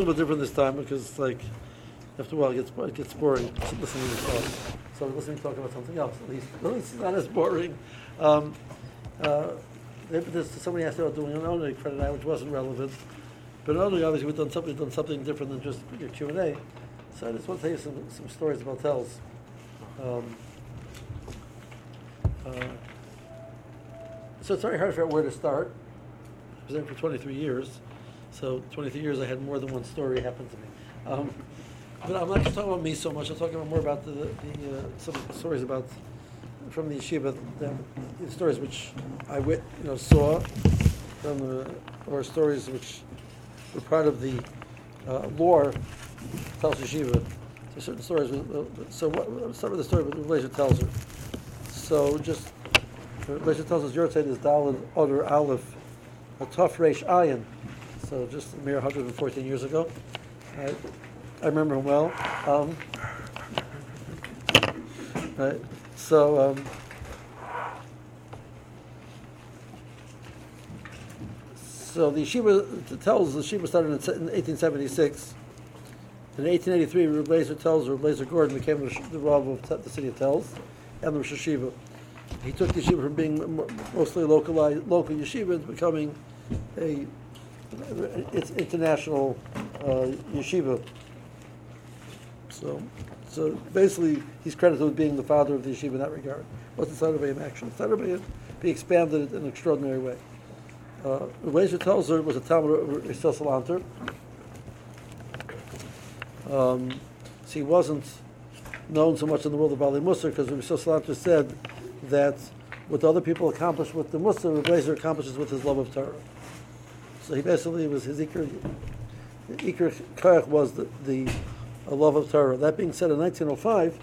little bit different this time because, it's like, after a while, it gets, it gets boring listening to talk. So we're listening to talk about something else. At least, at least it's not as boring. Um, uh, somebody asked about doing an only Friday night, which wasn't relevant. But only obviously we've done something, done something different than just your Q and A. So I just want to tell you some, some stories about Telz. Um, uh, so it's very hard to figure out where to start. I was there for 23 years, so 23 years I had more than one story happen to me. Um, but I'm not just talking about me so much. I'm talking about more about the, the uh, some stories about from the yeshiva, the, the stories which I wit, you know saw from or stories which were part of the uh, lore Telz yeshiva. So certain stories. So what, let's start with the story that Blazer Telzer. So just Blazer tells us your is Dalad Oder Aleph, a tough Reish Ayin. So just a mere 114 years ago. I, I remember him well. Um, right. So. Um, so the yeshiva Telz the yeshiva started in 1876. In 1883, Rabbi tells Rabbi Gordon became the, Rav of the city of Telz and the Rosh Yeshiva. He took the yeshiva from being mostly localized, local yeshiva to becoming a it's international uh, yeshiva. So, so basically, he's credited with being the father of the yeshiva in that regard. What's the Tzadabay action? Tzadabay be expanded it in an extraordinary way. Uh, Rabbi Telzer was a Talmud Yisrael Salanter. Um, so he wasn't known so much in the world of Bali Musar because Salanter said that what other people accomplish with the Musar, Rabbi accomplishes with his love of Torah. So he basically was his Iker, Iker Koyach was the, the love of Torah. That being said, in 1905,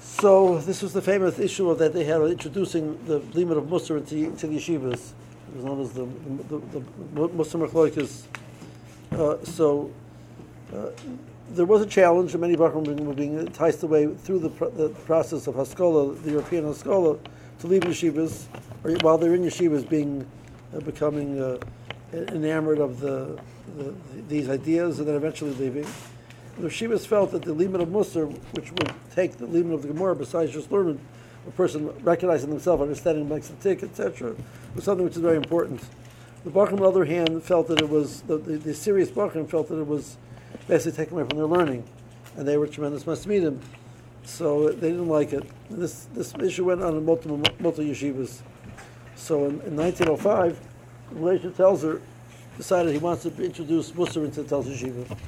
so this was the famous issue of that they had introducing the limit of Musar into, into the yeshivas. It was known as the, the, the, the Uh, so uh, there was a challenge, and many Bachram were being enticed away through the, pr- the process of Haskalah, the European Haskalah, to leave yeshivas, or while they're in yeshivas, being becoming uh, enamored of the, the, these ideas, and then eventually leaving. The yeshivas felt that the limit of Musar, which would take the limit of the Gemara, besides just learning, a person recognizing themselves, understanding makes a tick, etc., was something which is very important. The Bachram, on the other hand, felt that it was, the, the, the serious felt that it was basically taken away from their learning, and they were tremendous masmidim, so they didn't like it. This this issue went on in multiple multiple yeshivas. So in, in 1905, Malaysia Telzer decided he wants to introduce Musar into Telz Yeshiva.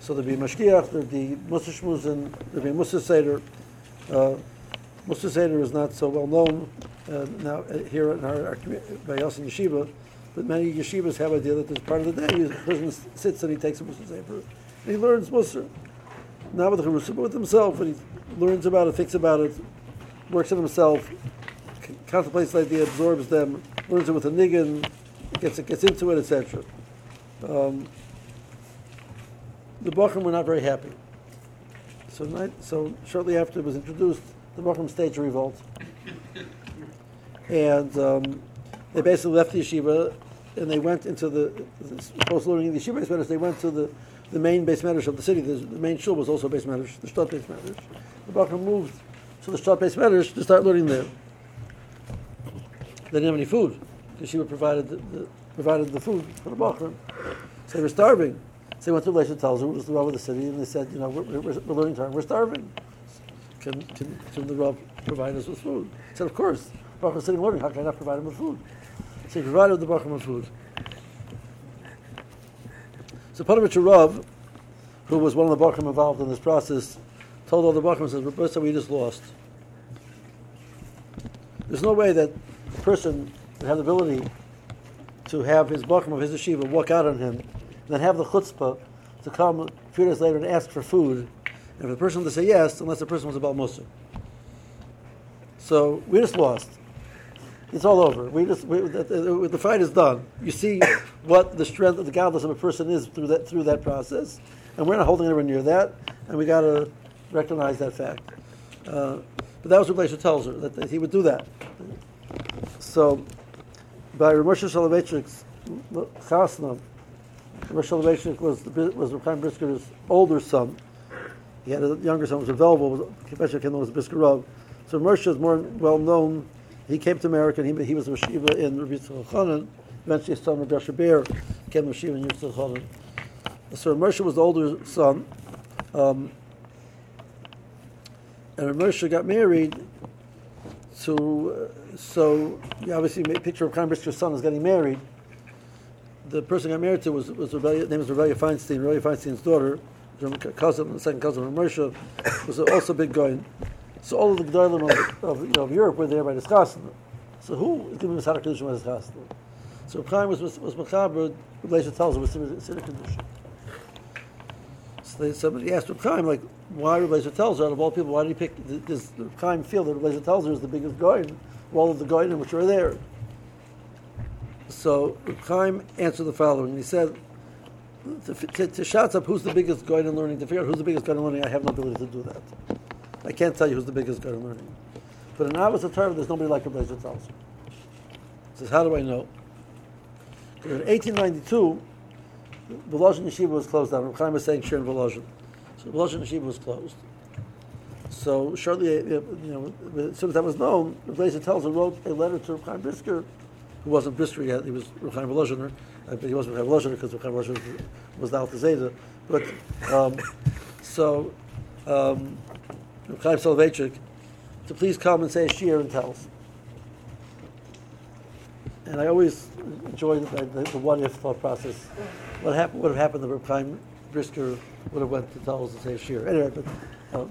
So there'd be Mashkiach, there'd be Musar Shmuzin, there'd be Musar Seder. Uh, Musar Seder is not so well known uh, now uh, here in our, our by us in Yeshiva, but many yeshivas have idea that there's part of the day the person sits and he takes a Musar Sefer and he learns Musar. Not with the Charusa, but with himself, and he learns about it, thinks about it, works on himself, contemplates the idea, absorbs them, learns it with a niggin, gets gets into it, etc. Um, the Bachram were not very happy. So, night, so shortly after it was introduced, the Bachram staged a revolt, and um, they basically left the yeshiva and they went into the, post learning in the yeshiva base they went to the, the main base medrash of the city. The, the main shul was also base medrash, the Shtad base medrash. The Bachram moved to the Shtad base medrash to start learning there. They didn't have any food. The yeshiva provided the, the, provided the food for the Bachram. So they were starving. So they went to Elisha tells who was the Rav of the city, and they said, you know, we're, we're, we're learning Torah, we're starving. Can, can, can the Rav provide us with food? He said, of course. Baruch was sitting learning, how can I not provide him with food? So he provided the Bachram with food. So Panovich Rav, who was one of the Bachram involved in this process, told all the Bachram, says, Roberta, we just lost. There's no way that person would have the ability to have his Bachram of his yeshiva walk out on him, and then have the chutzpah to come a few days later and ask for food, and for the person to say yes, unless the person was about Musa. So we just lost. It's all over. We just we, the, the, fight is done. You see what the strength of the godless of a person is through that through that process, and we're not holding anywhere near that, and we got to recognize that fact. Uh, but that was what Elisha Telzer that, that, he would do that. So, by Ramosha Soloveitchik's Chasna, Rosh Soloveitchik was the, was Reb Chaim Brisker's older son. He had a younger son, was available, Kibesha Kendall was Briskerov. So Moshe is more well known. He came to America, and he, he was a Shiva in Rabbi Chanan. Eventually his son, Rabbi Beer, became a Shiva in Yitzchak Chanan. So Moshe was the older son. Um, and Moshe got married to, uh, so you obviously made a picture of Chaim Brisker's son is getting married. The person got married to was, was Rebellia, name was Rebellia Feinstein, Rebellia Feinstein's daughter, cousin, the second cousin of Moshe, was also a big guy. So all of the Gedolim of, of, you know, of Europe were there by discussing them. So who is giving Masada Kedusha by discussing them? So Chaim was, was, was Machaber, Relation tells us, was Siddur Kedusha. So they, somebody asked Chaim, like, why Rebbe Telzer, out of all people, why did he pick, does Chaim feel that Rebbe Telzer is the biggest of all of the goyin which were there? So Chaim answered the following. He said, to, to, to up who's the biggest goyin in learning, to figure out who's the biggest goyin in learning, I have no ability to do that. I can't tell you who's the biggest goyin in learning. But in Abbas Torah, there's nobody like Telzer. He says, how do I know? In 1892, Volozhin Yeshiva was closed down. Chaim was saying Shir in Volozhin. So Volozhin Yeshiva was closed. So shortly, uh, you know, as soon as that was known, Blazer tells him wrote a letter to Chaim Brisker, who wasn't Brisker yet. He was Chaim Volozhiner, uh, but he wasn't Chaim Volozhiner because Chaim Volozhiner was the Alta Zeta. But um, so um, Chaim Soloveitchik to please come and say a shir and Telz. And I always enjoy the, the, the what if thought process what happened would have happened if Chaim Brisker would have went to Telz to say shir. Anyway, but uh,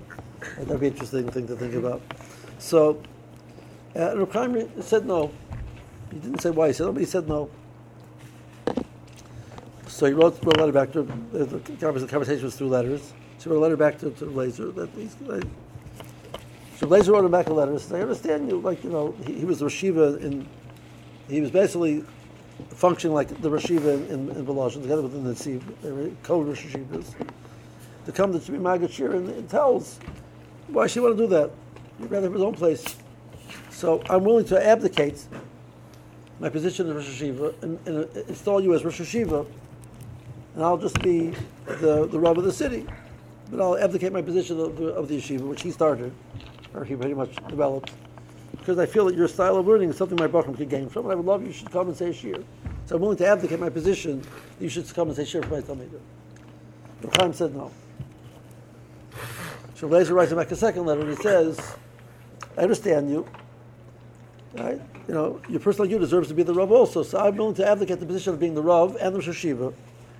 that'd be an interesting thing to think about. So, uh, Reb Chaim said no. He didn't say why. He said no, but he said no. So he wrote, wrote a letter back to uh, the conversation was through letters. So he wrote a letter back to, to Laser that he's. So Laser wrote him back a letter. Said, "I understand you. Like you know, he, he was the Rashiva in. He was basically functioning like the Rashiva in, in, in Volozhin, together with the were co-Rosh to come to be Magashir and it tells why she want to do that. He'd rather have his own place. So I'm willing to abdicate my position as Rosh Hashiva and, and uh, install you as Rosh Hashiva, and I'll just be the, the Rav of the city. But I'll abdicate my position of the, of the yeshiva, which he started, or he pretty much developed because I feel that your style of learning is something my Bachram could gain from, and I would love you should come and say shir. So I'm willing to abdicate my position. You should come and say shir for my Talmud. Reb Chaim said no. So Lezer writes him back a second letter, and he says, "I understand you. Right? You know, your personal you deserves to be the Rav also. So I'm willing to advocate the position of being the Rav and the Shashiva.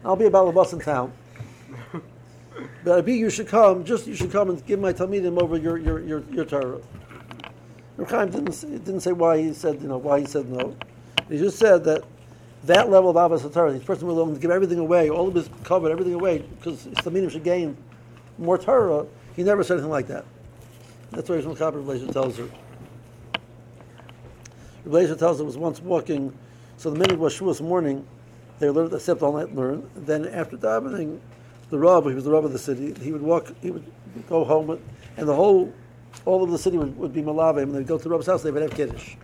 I'll be about the bus in town." But I be you should come, just you should come and give my Talmidim over your, your, your, your Torah. Reb didn't say, didn't say why he said you know why he said no. He just said that that level of Abbas Torah, this person willing to give everything away, all of his covered, everything away, because the meaning should gain more Torah. He never said anything like that. That's why Yishmael Kappa Rebbe Telzer. Rebbe Telzer was once walking, so the minute was Shavuos morning, they learned, they slept all night and learned. Then after davening, the Rav, he was the Rav of the city, he would walk, he would go home, and the whole all of the city would, would be Malavim, and they'd go to the Rab's house, they would have Kiddush.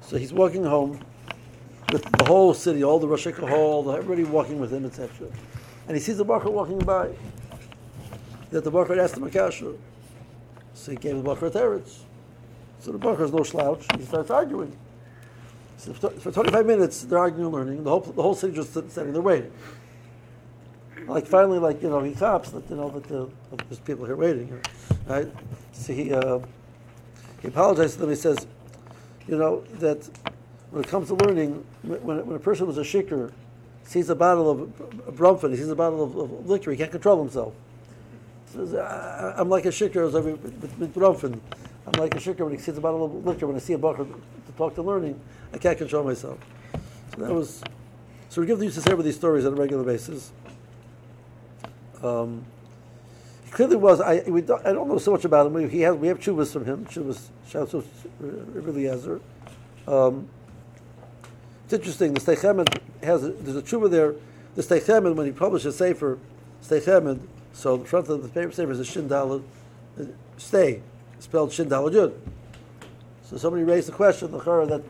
So he's walking home with the whole city, all the Rosh Hall, everybody walking with him, etc. And he sees the Bacher walking by. That the Bacher asked him a kasha. So he gave the Bacher a teretz. So the Bacher is no slouch. He starts arguing. So for 25 minutes, they're arguing and learning. The whole, the whole city just sitting there waiting like finally, like you know, he cops that you know that the, there's people here waiting, right? So he uh, he apologizes to them. He says, you know, that when it comes to learning, when, when a person was a shikr, sees a bottle of bromfin, he sees a bottle of, of, liquor, he can't control himself. I'm like a shikr with, with bromfin. I'm like a shikr when he sees a bottle of liquor. When I see a bucket to talk to learning, I can't control myself. So that was. So we give the used to say these stories on a regular basis. Um, he clearly was. I, don't, I don't know so much about him. We, he has, we have chuvas from him. Chuvas, shouts of Eliezer. Um, it's interesting. The Sdei Chemed has a, there's a chuva there. The Sdei Chemed when he publishes a Sefer Sdei Chemed, so the front of the paper Sefer is a Shin Dalad, stay spelled Shin Dalad Yud. So somebody raised the question the that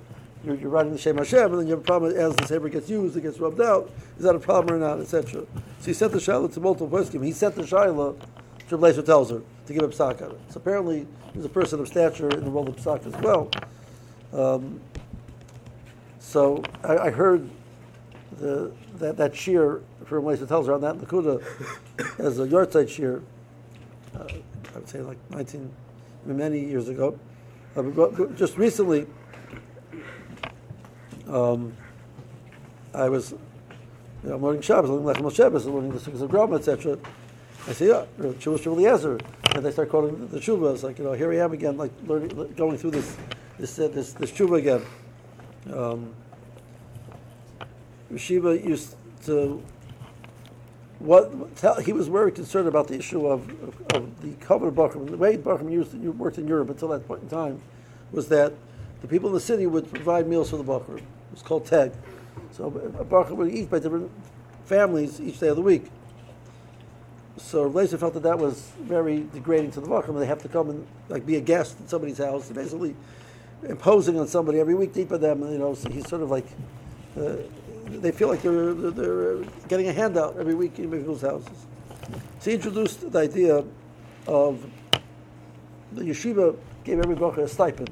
you're, you're writing the Shem Hashem, and then you have a problem as the saber gets used, it gets rubbed out. Is that a problem or not, etc. So he sent the Shiloh to multiple poskim. He sent the Shiloh to Blazer Telzer to give a psak on it. So apparently, he's a person of stature in the world of psak as well. Um, so I, I heard the, that, that shear from Blazer tells around that Nakuda as a yard shear. Uh, I would say like 19, many years ago. Uh, but just recently, um, I was, you know, learning Shabbos, learning Lechem Shabbos, learning the Sukkot of Groma, etc. I say, yeah, Shubash Eliezer, and they start quoting the, Shuvah. It's like, you know, here I am again, like learning, going through this, this, uh, this, this Shuvah again. Um, Shiva used to what tell, he was very concerned about the issue of, of, of the covenant Bachram. The way Bachram used it, worked in Europe until that point in time was that the people in the city would provide meals for the Bachram. It was called Teg. So a Bachram would eat by different families each day of the week. So Laser felt that that was very degrading to the Bachram. They have to come and like be a guest in somebody's house, basically imposing on somebody every week to eat by them. You know, so he's sort of like. Uh, they feel like they're, they're getting a handout every week in people's houses. So he introduced the idea of the yeshiva gave every bracha a stipend.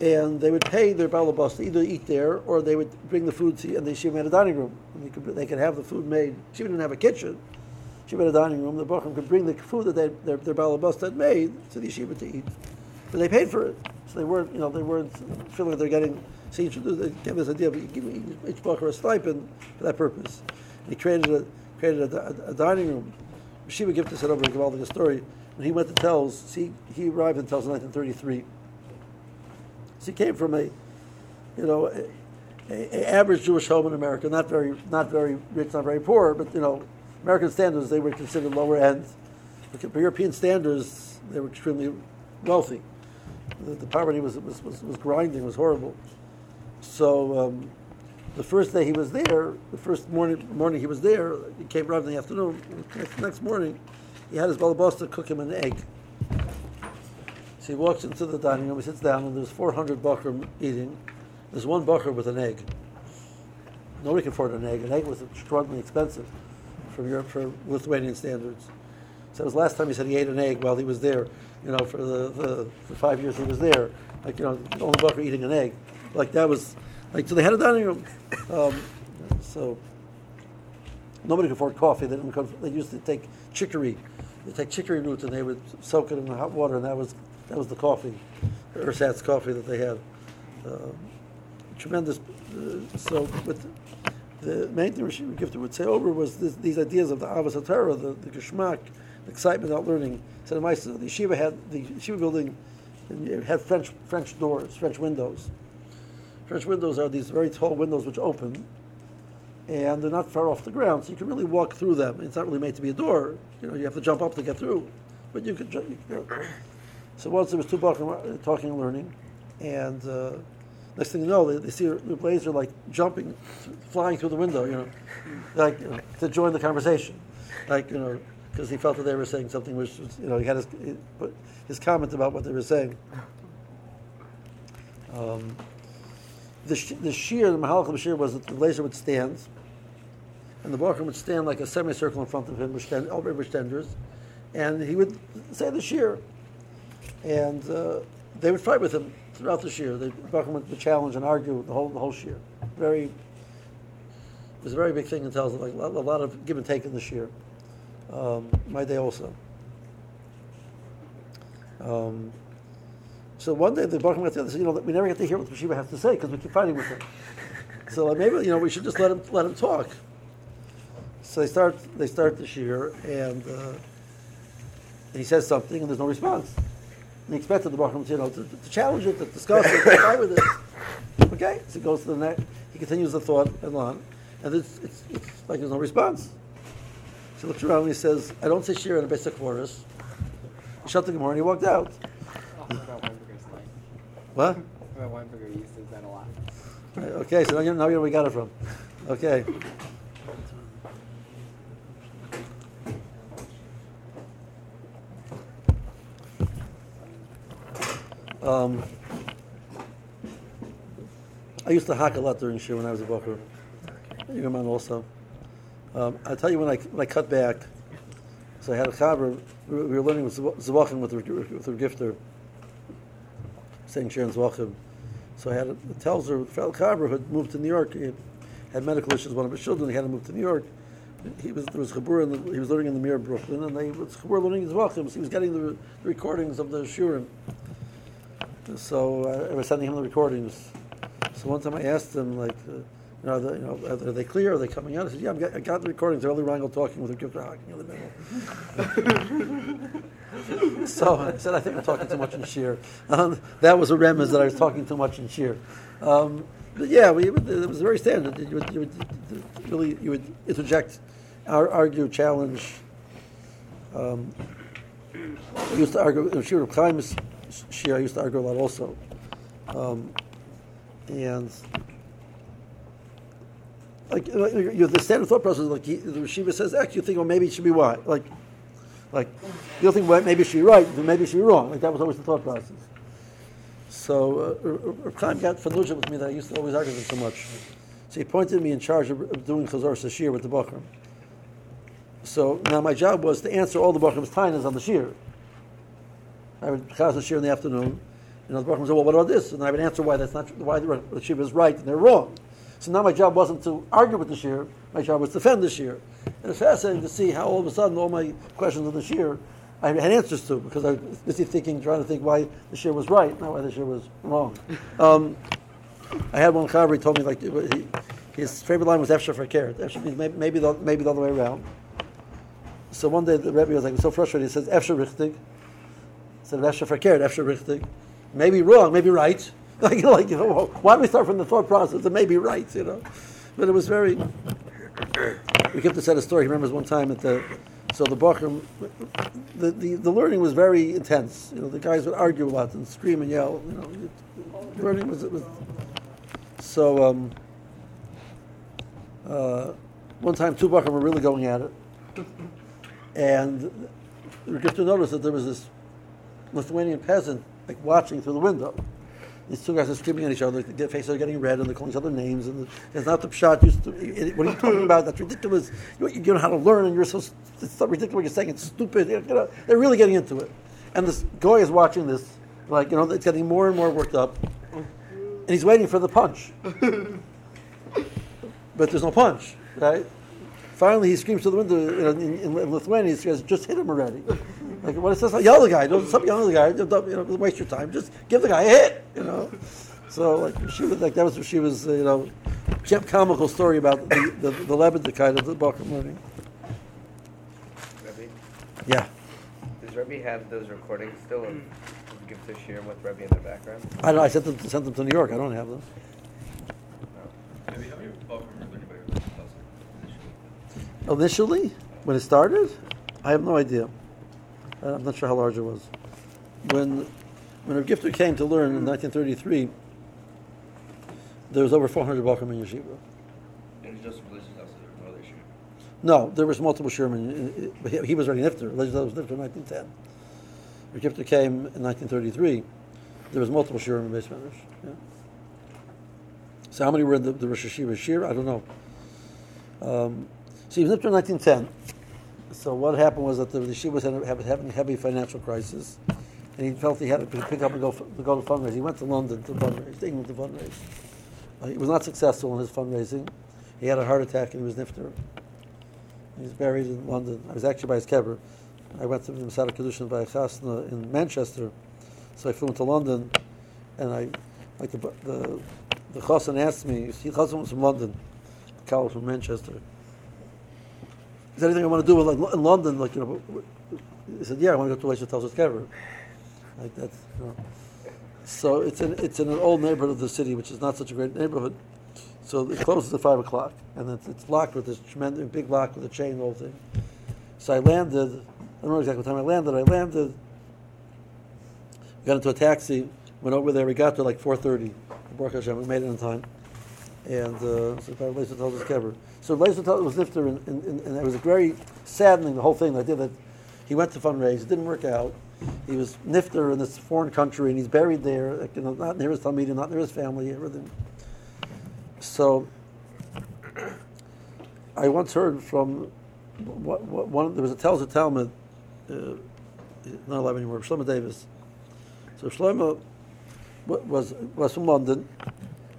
And they would pay their balabas to either eat there or they would bring the food to, and the yeshiva made a dining room. They could, they could have the food made. She didn't have a kitchen. She made a dining room. The brachim could bring the food that they, their, their balabas had made to the yeshiva to eat. But they paid for it. So they weren't, you know, they weren't feeling like they're getting so he introduced, gave this idea of giving each bacher a stipend for that purpose. He created a created a, a, a dining room. Shiva Gifter said over Gavaldic a story. When he went to Telz, see, he arrived in Telz in 1933. So he came from a, you know, a, a, a, average Jewish home in America, not very, not very rich, not very poor, but you know, American standards they were considered lower end. But European standards, they were extremely wealthy. The, the poverty was, was, was, was grinding, was horrible. So um, the first day he was there, the first morning morning he was there, he came around in the afternoon. Next, next morning, he had his balabasta cook him an egg. So he walks into the dining room, he sits down, and there's 400 bakr eating. There's one bakr with an egg. Nobody can afford an egg. An egg was extraordinarily expensive from Europe for Lithuanian standards. So it was the last time he said he ate an egg while he was there, you know, for the, the, the five years he was there. Like, you know, the only bakr eating an egg like that was like so they had a dining room. Um, so nobody could afford coffee. They didn't. They used to take chicory. They take chicory roots and they would soak it in hot water, and that was that was the coffee, ersatz coffee that they had. Um, tremendous. Uh, so with the main thing Rashi Gifter would say over was this, these ideas of the Avos Torah, the, the Geshmak, the excitement about learning. So the yeshiva had the yeshiva building had French French doors, French windows. French windows are these very tall windows which open, and they're not far off the ground, so you can really walk through them. It's not really made to be a door. You know, you have to jump up to get through, but you could. You know. So once there was two Bachram uh, talking and learning, and uh, next thing you know, they, they see the blazer like jumping, flying through the window. You know, like you know, to join the conversation, like you know, because he felt that they were saying something which was, you know he had his his comment about what they were saying. Um, the, the shear, the mahalach of the shear was that the laser would stand, and the Bachram would stand like a semicircle in front of him, which stand, over tenders, and he would say the shear. And uh, they would fight with him throughout the shear. The Bachram would challenge and argue the whole, the whole shear. Very, it was a very big thing in Telz, like a lot of give and take in the shear. Um, my day also. Um, so one day the Baruch Hu said, you know, we never get to hear what the Shiva has to say because we keep fighting with him. so like, maybe you know we should just let him let him talk. So they start they start the shir and, uh, he says something and there's no response. And he expected the Baruch you know, to, to, challenge it, to discuss it, to fight with it. Okay, so he goes to the next. He continues the thought and on, and it's, it's, it's like there's no response. So he looks around and he says, "I don't say shir in a basic chorus." He shut the Gemara and he walked out. What? My Weinberger uses that a lot. Okay, so now you, know where we got it from. Okay. Um, I used to hack a lot during shir when I was a bocher. Your man also. Um, I'll tell you when I when I cut back. So I had a chaver. We were we were learning with Zvachim with the with the gifter, saying and Zvachim. So I had a, it Telzer fellow chaver who had moved to New York. He had medical issues. One of his children. He had to move to New York. He was there was chabur the, he was learning in the Mir of Brooklyn, and they was chabur learning his Zvachim. So he was getting the, the recordings of the shurim. So uh, I was sending him the recordings. So one time I asked him, like, uh, you know, are they, you know, are they- clear? Are they coming out? I said, yeah, I've got, I got the recordings. Early Reingold talking with the gift hacking in the middle. so I said, I think I'm talking too much in sheer. Um, that was a remiss that I was talking too much in sheer. Um, but yeah, we, it was very standard. You would, you would really you would interject, argue, challenge. Um, I used to argue in Shir of Chaim's Shir. I used to argue a lot also, um, and like uh, you know, the standard thought process, like he, the Shiva says X, you think, well, maybe it should be Y. Like, like you don't think, well, maybe she's right, then maybe she's wrong. Like that was always the thought process. So uh, Reb Chaim got familiar with me that I used to always argue with him so much. So he appointed me in charge of, of doing Chazor Sashir with the Bachram. So now my job was to answer all the Bachram's tainas on the Shir. I would chaz the Shir in the afternoon, and the Bachram say, well, what about this? And I would answer why that's not why the, the Shir is right and they're wrong. So now my job wasn't to argue with the Shir, my job was to defend the Shir. And it's fascinating to see how all of a sudden all my questions of the Shir I had answers to because I was busy thinking, trying to think why the Shir was right, not why the Shir was wrong. Um, I had one Chaver, he told me like he, his favorite line was Efsher for maybe, the, maybe the other way around. So one day the Rebbe was like so frustrated. He says Efsher richtig. Instead of Efsher for Efsher richtig. Maybe wrong, maybe right. Like, like you know, why don't we start from the thought process that may be right, you know? But it was very. We kept to set a story. He remembers one time at the. So the Bachram, the, the, the learning was very intense. You know, the guys would argue a lot and scream and yell. You know, the learning was, was so. Um, uh, one time, two Bachram were really going at it, and we get to notice that there was this Lithuanian peasant like watching through the window. Two guys are screaming at each other. Their faces are getting red, and they're calling each other names. And it's not the pshat. Used to, what are you talking about? That's ridiculous. You, you know how to learn, and you're so it's so ridiculous. What you're saying it's stupid. You know, they're really getting into it. And this guy is watching this, like you know, it's getting more and more worked up, and he's waiting for the punch. but there's no punch, right? Finally, he screams to the window in, in, in Lithuania. He says, "Just hit him already." Like what says, like, yell the guy. Don't stop yelling the guy. Don't, you know, waste your time. Just give the guy a hit. You know. So like she was like that was she was uh, you know, comical story about the the, the Lebanon kind of the Bachram learning. Rebbe, Yeah, does Rebbe have those recordings still of Gift of Shir with Rebbe in the background? I don't know. I sent them sent them to New York. I don't have them. Maybe how many Bachram or anybody was Initially, when it started, I have no idea. Uh, I'm not sure how large it was. When when a gifter came to learn in 1933, there was over 400 Bachram in yeshiva. And it's just religious house or no other issue. No, there was multiple Sherman. He, he was already Nifter. Legislator was Nifter in 1910. The Gifter came in 1933. There was multiple Sherman base members. Yeah. So how many were in the, the Rosh Hashiva Shir? I don't know. Um, so he was Nifter in 1910. So what happened was that the, the Yeshiva was having a heavy financial crisis, and he felt he had to pick up and go, to go to fundraise. He went to London to fundraise, England to fundraise. Uh, he was not successful in his fundraising. He had a heart attack and he was Nifter. He's buried in London. I was actually by his kever. I went to the Masada Kedushin by a chasna in Manchester, so I flew into London, and I, like the the the chassan asked me. He chassan was from London, the was from Manchester. Is there anything I want to do like, in London? Like you know, he said, "Yeah, I want to go to Elisha Telsus kever." Like that's. You know. So it's in it's in an old neighborhood of the city, which is not such a great neighborhood. So it closes at five o'clock, and it's, it's locked with this tremendous big lock with a chain, the whole thing. So I landed. I don't know exactly what time I landed. I landed. Got into a taxi. Went over there. We got there like four thirty. Baruch Hashem, we made it in time. And uh, so I told us cover. So Laser told was Nifter, and, and, and, it was very saddening the whole thing. I did that. He went to fundraise. It didn't work out. He was Nifter in this foreign country, and he's buried there, like, you know, not near his Talmudim, not near his family, everything. So I once heard from what, what, one. There was a Talmud, uh, not alive anymore. Shlomo Davis. So Shlomo was was from London.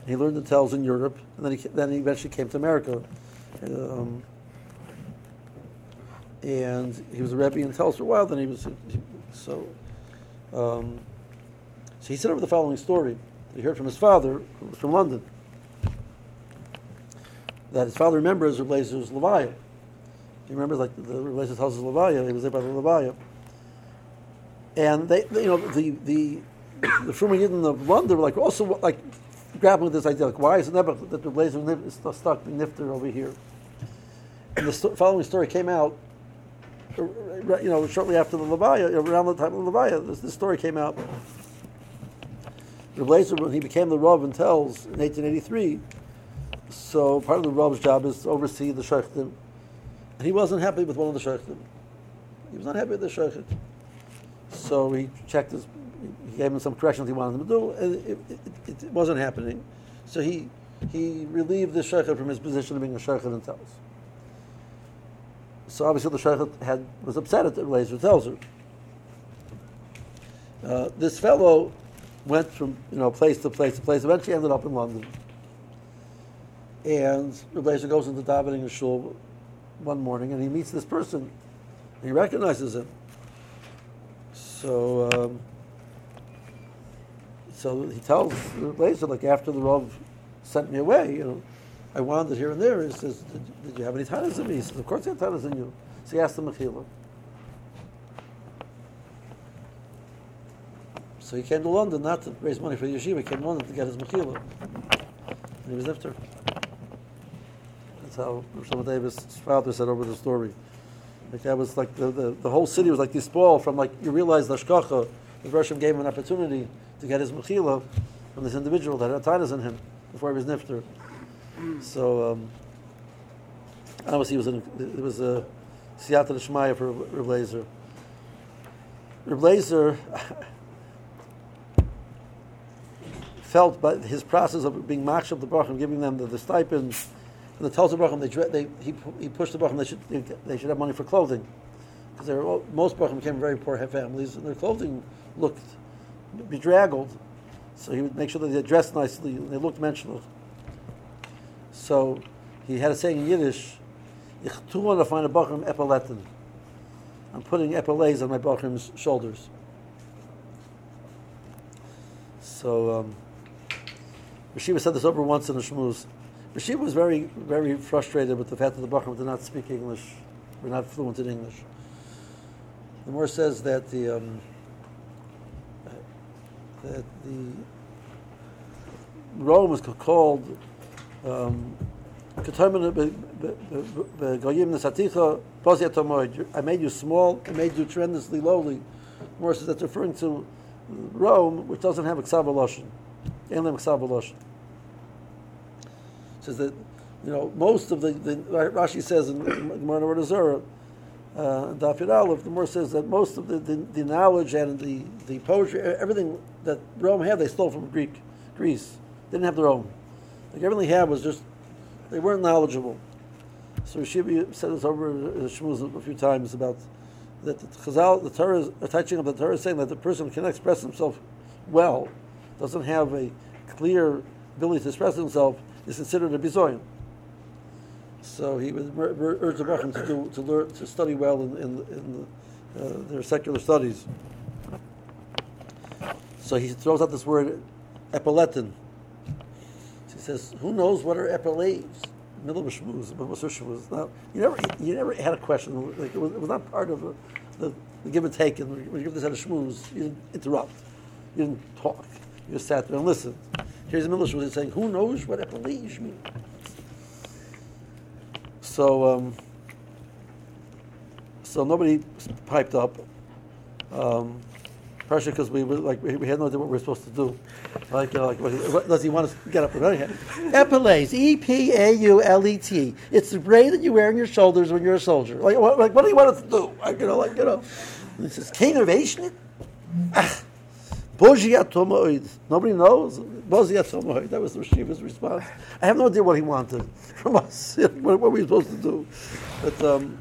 He learned the Telz in Europe, and then he then he eventually came to America. Um, and he was a Rebbe in Telz for a while. Then he was so. Um, so he said over the following story. that He heard from his father, who was from London, that his father remembers Reb Lazar's Levaya. He remembers like the Reb Lazar's house is Levaya. He was there by the Levaya. And they, they- you know, the the the Fruma Yidden of London were like also like grappling with this idea, like why is it never that Lazar nif- is stuck Nifter over here? And the sto- following story came out, uh, you know, shortly after the Levaya, around the time of the Levaya, this, this story came out. The blazer, when he became the Rav in Telz in 1883, so part of the Rav's job is to oversee the Shechtim. And he wasn't happy with one of the Shechtim. He was not happy with the Shechtim. So he checked his, he gave him some corrections he wanted him to do, it, it, it, wasn't happening. So he, he relieved the Shechtim from his position of being a Shechtim in Telz. So obviously the Shechtim had, was upset at the Lazar Telzer. Uh, this fellow went from you know place to place to place. Eventually, ended up in London. And Rebbe goes into davening in shul one morning, and he meets this person. He recognizes him. So, um, so he tells Rebbe, like after the Rav sent me away, you know, I wandered here and there. He says, "Did, did you have any tanas in me?" He says, "Of course, I have tanas in you." So he asked him Mechila. So he came to London not to raise money for the yeshiva. He came to London to get his mechila. And he was nifter. That's how Shlomo Davis' father said over the story. Like that was like the, the, the whole city was like this ball from like you realize the Ashkacha, the Roshim gave him an opportunity to get his mechila from this individual that had tinus in him before he was nifter. So um, obviously he was in, it was a siyata d'shmaya for Reb Lazar. Reb Lazar felt by his process of being machshav the brachim, giving them the, the stipend, and the Tulsa brachim, they, they he, he pushed the brachim they should they, they should have money for clothing because most brachim came from very poor families and their clothing looked bedraggled, so he would make sure that they dressed nicely and they looked mentioned. So he had a saying in Yiddish, "Ich tu want to find a brachim epiletin." I'm putting epilets on my brachim's shoulders. So. Um, Rashiva said this over once in the shmooze. Rashiva was very, very frustrated with the fact that the Bachram did not speak English, were not fluent in English. The Moor says that the um, that the Rome was called um, I made you small, I made you tremendously lowly. Moor says that's referring to Rome, which doesn't have lem Ksav Lashon. Says that, you know, most of the, the Rashi says in Gemara Zarah, uh, Daf Yud Aleph, the Moor says that most of the, the, the knowledge and the, the poetry, everything that Rome had, they stole from Greek, Greece. They didn't have their own. Like everything they had was just, they weren't knowledgeable. So Rashibi said this over the Shmuz a few times about that the Chazal, the Torah, the teaching of the Torah saying that the person can express himself well, doesn't have a clear ability to express himself, is considered a bizoyan. So he would urge the Brachim to to learn to study well in, in, in uh, their secular studies. So he throws out this word epiletin. He says, "Who knows what are epiletes?" Middle of a shmooze? You never, you never had a question. Like it was, it was not part of the, the, the give and take. And when you give this out of shmooze, you didn't interrupt. You didn't talk. You just sat there and listened. Here's the middle of saying, "Who knows what epiletes mean?" So, um, so nobody piped up. Um, Partially because we were like we had no idea what we were supposed to do. Like, like what, does he want us to get up and running? Epaulets, E P A U L E T. It's the braid that you wear on your shoulders when you're a soldier. Like, what, like, what do you want us to do? Like, you know, like, you know. He says, King of Asian? Ah, Nobody knows. That was the Shiva's response. I have no idea what he wanted from us. what, what were we supposed to do? But um,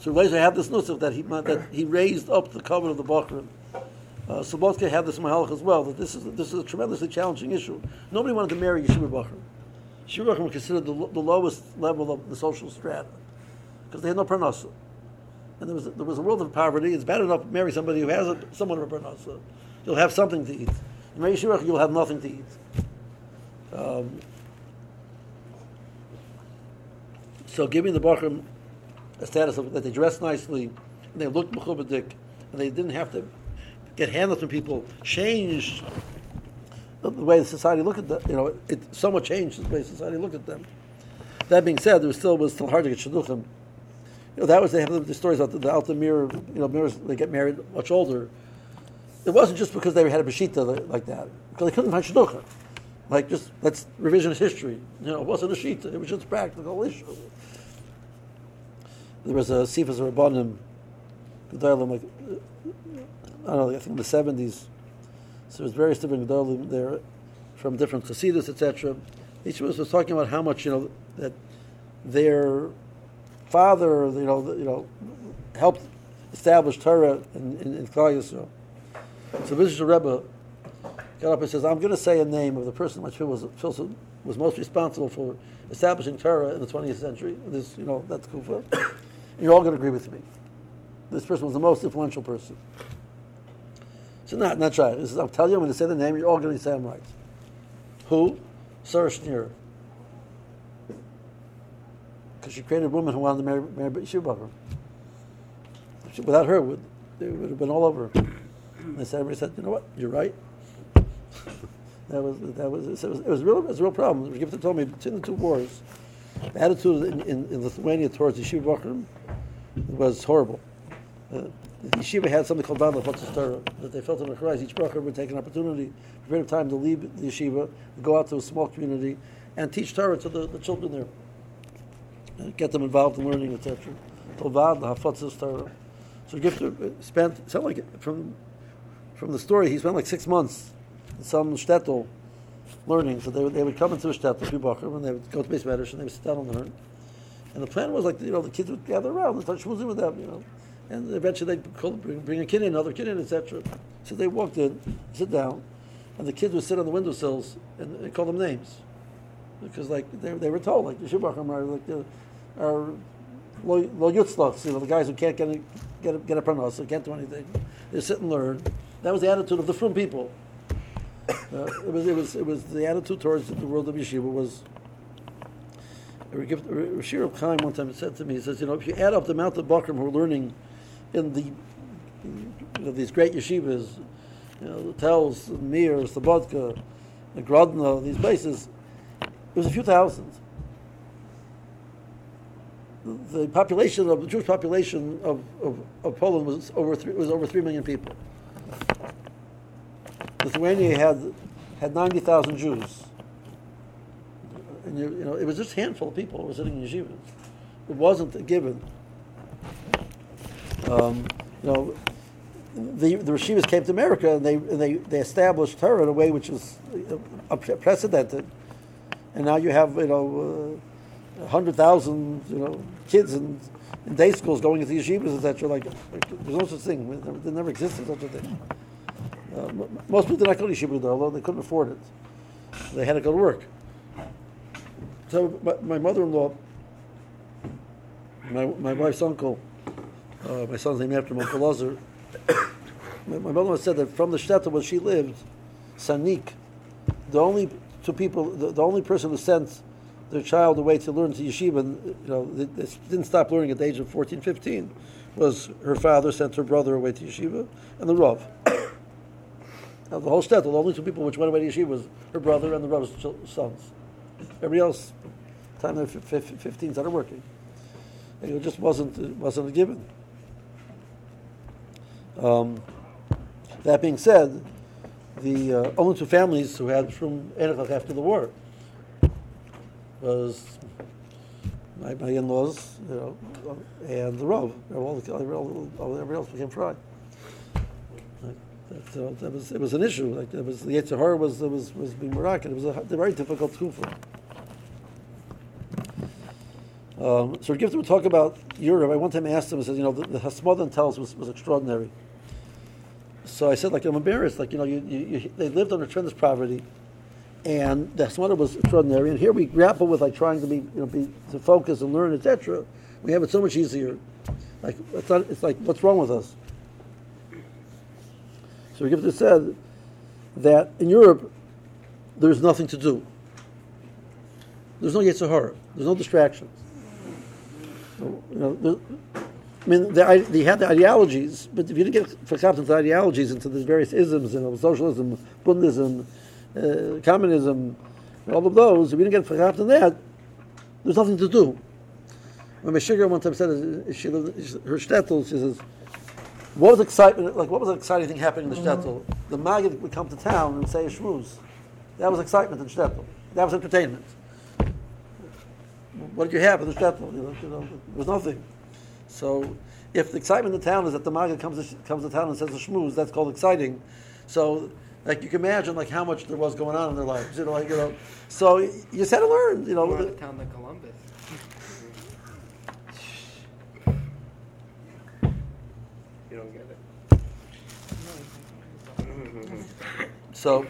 so I have this nusach that he that he raised up the cover of the Bachrim. Uh, Slobodka had this in Mahalach as well. That this is this is a tremendously challenging issue. Nobody wanted to marry Yeshiva Bachrim. Yeshiva Bachrim were considered the, the lowest level of the social strata because they had no parnasa. And there was, there was a world of poverty. It's bad enough to parnasa somebody who has a, someone of a parnasa. You'll have something to eat. In marry Yeshiva, you'll have nothing to eat. Um, so giving the Bachrim a status of that they dressed nicely, and they looked mechubadik, and they didn't have to get handled from people, changed the the way the society looked at them. You know, it somewhat changed the way society looked at them. That being said, there was still was still hard to get shidduchim. You know, that was they have the stories about the, the you know, mirrors they get married much older. It wasn't just because they had a bashita like that, because they couldn't find shidduchim. Like just that's revisionist history. You know, it wasn't a shita; it was just a practical issue. There was a Sifas Rabbanim, Gedalim, like I don't know, I think in the seventies. So there's various different Gedalim there, from different Hasidus, etc. Each of us was talking about how much you know that their father, you know, you know, helped establish Torah in in, in Klal Yisrael. So the Vizsher Rebbe got up and says, "I'm going to say a name of the person which was was most responsible for establishing Torah in the 20th century. This, you know, that's Kufa. You're all going to agree with me. This person was the most influential person. So not not try. This is, I'll tell you. I'm going to say the name. You're all going to say I'm right. Who? Sarah Schneer. Because she created a woman who wanted to marry, marry. She- Without her, would, it would have been all over. And they said, everybody said, you know what? You're right. That was that was it was, it was real it was a real problem. Gifter told me between the two wars, the attitude in, in, in Lithuania towards Yeshiva Bachram was horrible. Uh, the yeshiva had something called Bad Lefotzes Torah that they felt in the Christ. Each Bachram would take an opportunity, a period of time to leave the yeshiva, go out to a small community, and teach Torah to the, the children there, and get them involved in learning, etc. Tovad Lefotzes Torah. So Gifter spent it sounded like from from the story he spent like six months in some shtetl learning. So they would, they would come into a shtetl, Bachram, and they would go to base Medish, and they would sit down and learn. And the plan was like, you know, the kids would gather around and start schmoozing with them, you know. And eventually they'd call, bring, bring a kid in, another kid in, etc. So they walked in, sit down, and the kids would sit on the windowsills and they call them names. Because like they, they were told, like the Shibachim are like the, are lo, lo yutzlachs, you know, the guys who can't get a, get a, get a can't do anything. They sit and learn. That was the attitude of the frum people. Uh, it was it was it was the attitude towards the world of yeshiva was. Rashir Chaim one time said to me, he says, you know, if you add up the amount of Bakrim who are learning in the you know, these great yeshivas, you know, the Telz, the Mir, Slobodka, the Grodno, these places, it was a few thousands. The the population of the Jewish population of, of, of Poland was over three, was over three million people. Lithuania had had ninety thousand Jews, and you, you know it was just a handful of people who were sitting in yeshivas. It wasn't a given. Um, you know, the the yeshivas came to America and they and they, they established Torah in a way which was unprecedented, and now you have you know uh, hundred thousand you know kids in, in day schools going into yeshivas etc. Like, like there's no such thing. There never, there never existed such a thing. Uh, most people did not go to yeshiva though, although they couldn't afford it. They had to go to work. So my, my mother-in-law, my, my wife's uncle, uh, my son's named after him, Uncle Lazar. my, my mother-in-law said that from the shtetl where she lived, Sanik, the only two people, the, the only person who sent their child away to learn to yeshiva, and, you know, they, they didn't stop learning at the age of 14, 15, was her father sent her brother away to yeshiva, and the Rav. Now, the whole shtetl, the only two people which went away to yeshiva was her brother and the Rav's sons. Everybody else, time fif- 15, started working. And it just wasn't it wasn't a given. Um, that being said, the uh, only two families who had from Enoch after the war was my, my in-laws, you know, and the Rav. All the, all, all, everybody else became fry. That, uh, that was it was an issue. Like it was the Yetzer Hara was was was being Moroccan. It was a, very difficult kufa. Um, so Gifter would talk about Europe. I one time asked him, I said, you know, the, the Hasmodan Telz was, was extraordinary. So I said, like, I'm embarrassed. Like, you know, you, you, you, they lived under tremendous poverty, and the Hasmodan was extraordinary. And here we grapple with like trying to be, you know, be to focus and learn, etc. We have it so much easier. Like, it's, not, it's like, what's wrong with us? So Gifter said that in Europe, there's nothing to do. There's no Yetzer Hara. There's no distractions. So, you know, the, I mean, the, i- they had the ideologies, but if you didn't get for into the ideologies, into the various isms, you know, socialism, Bundism, uh, communism, all of those, if you didn't get for in that, there's nothing to do. When Meshiger one time said, uh, she lived, her shtetl, she says, what was excitement, like what was an exciting thing happening in the shtetl? The Maggid would come to town and say a shmooze. That was excitement in shtetl. That was entertainment. What did you have in the shtetl? You know, you know, there was nothing. So if the excitement in the town is that the Maggid comes to, comes to town and says a shmooze, that's called exciting. So like you can imagine like how much there was going on in their lives, you know, like you know. So you just had to learn, you know. Of town than Columbus. you don't get it. So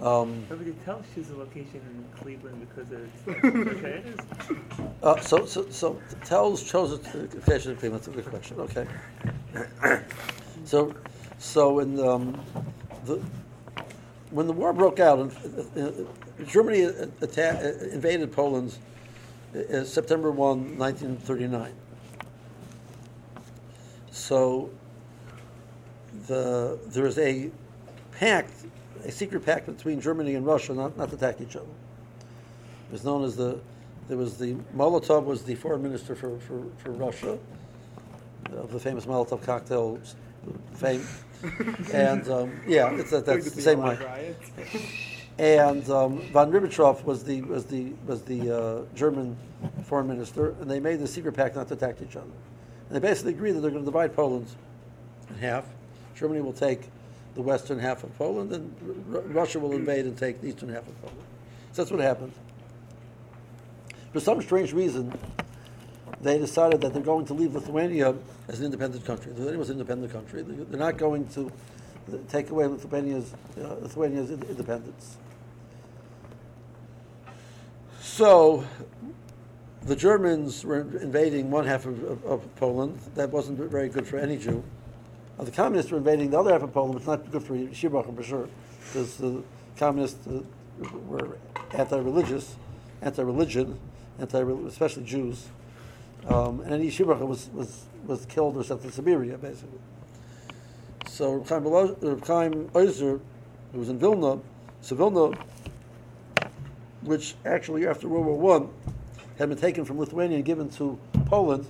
um, Nobody Telz she's a location in Cleveland because it's okay. It is. Uh, so, so, so Telz chose a location in Cleveland. That's a good question. Okay. so, so in um, the when the war broke out, uh, uh, Germany atta- uh, invaded Poland uh, September 1, 1939. So the there is a pact, a secret pact between Germany and Russia not, not to attack each other. It was known as the there was the Molotov was the foreign minister for, for, for Russia of the famous Molotov cocktail fame, and um, yeah, it's that, that's the same way. And um, von Ribbentrop was the was the was the uh, German foreign minister, and they made the secret pact not to attack each other. And they basically agreed that they're going to divide Poland in half. Germany will take the western half of Poland, and R- Russia will invade and take the eastern half of Poland. So that's what happened. For some strange reason, they decided that they're going to leave Lithuania as an independent country. Lithuania was an independent country. They- They're not going to take away Lithuania's, uh, Lithuania's independence. So, the Germans were invading one half of, of, of Poland. That wasn't very good for any Jew. The communists were invading the other half of Poland, is not good for Yeshivachim for sure, because the communists uh, were anti-religious, anti-religion, anti especially Jews. Um, and any Yeshivachim was, was, was killed or sent to Siberia, basically. So Reb Chaim Oizer, who was in Vilna, so Vilna, which actually after World War One had been taken from Lithuania and given to Poland,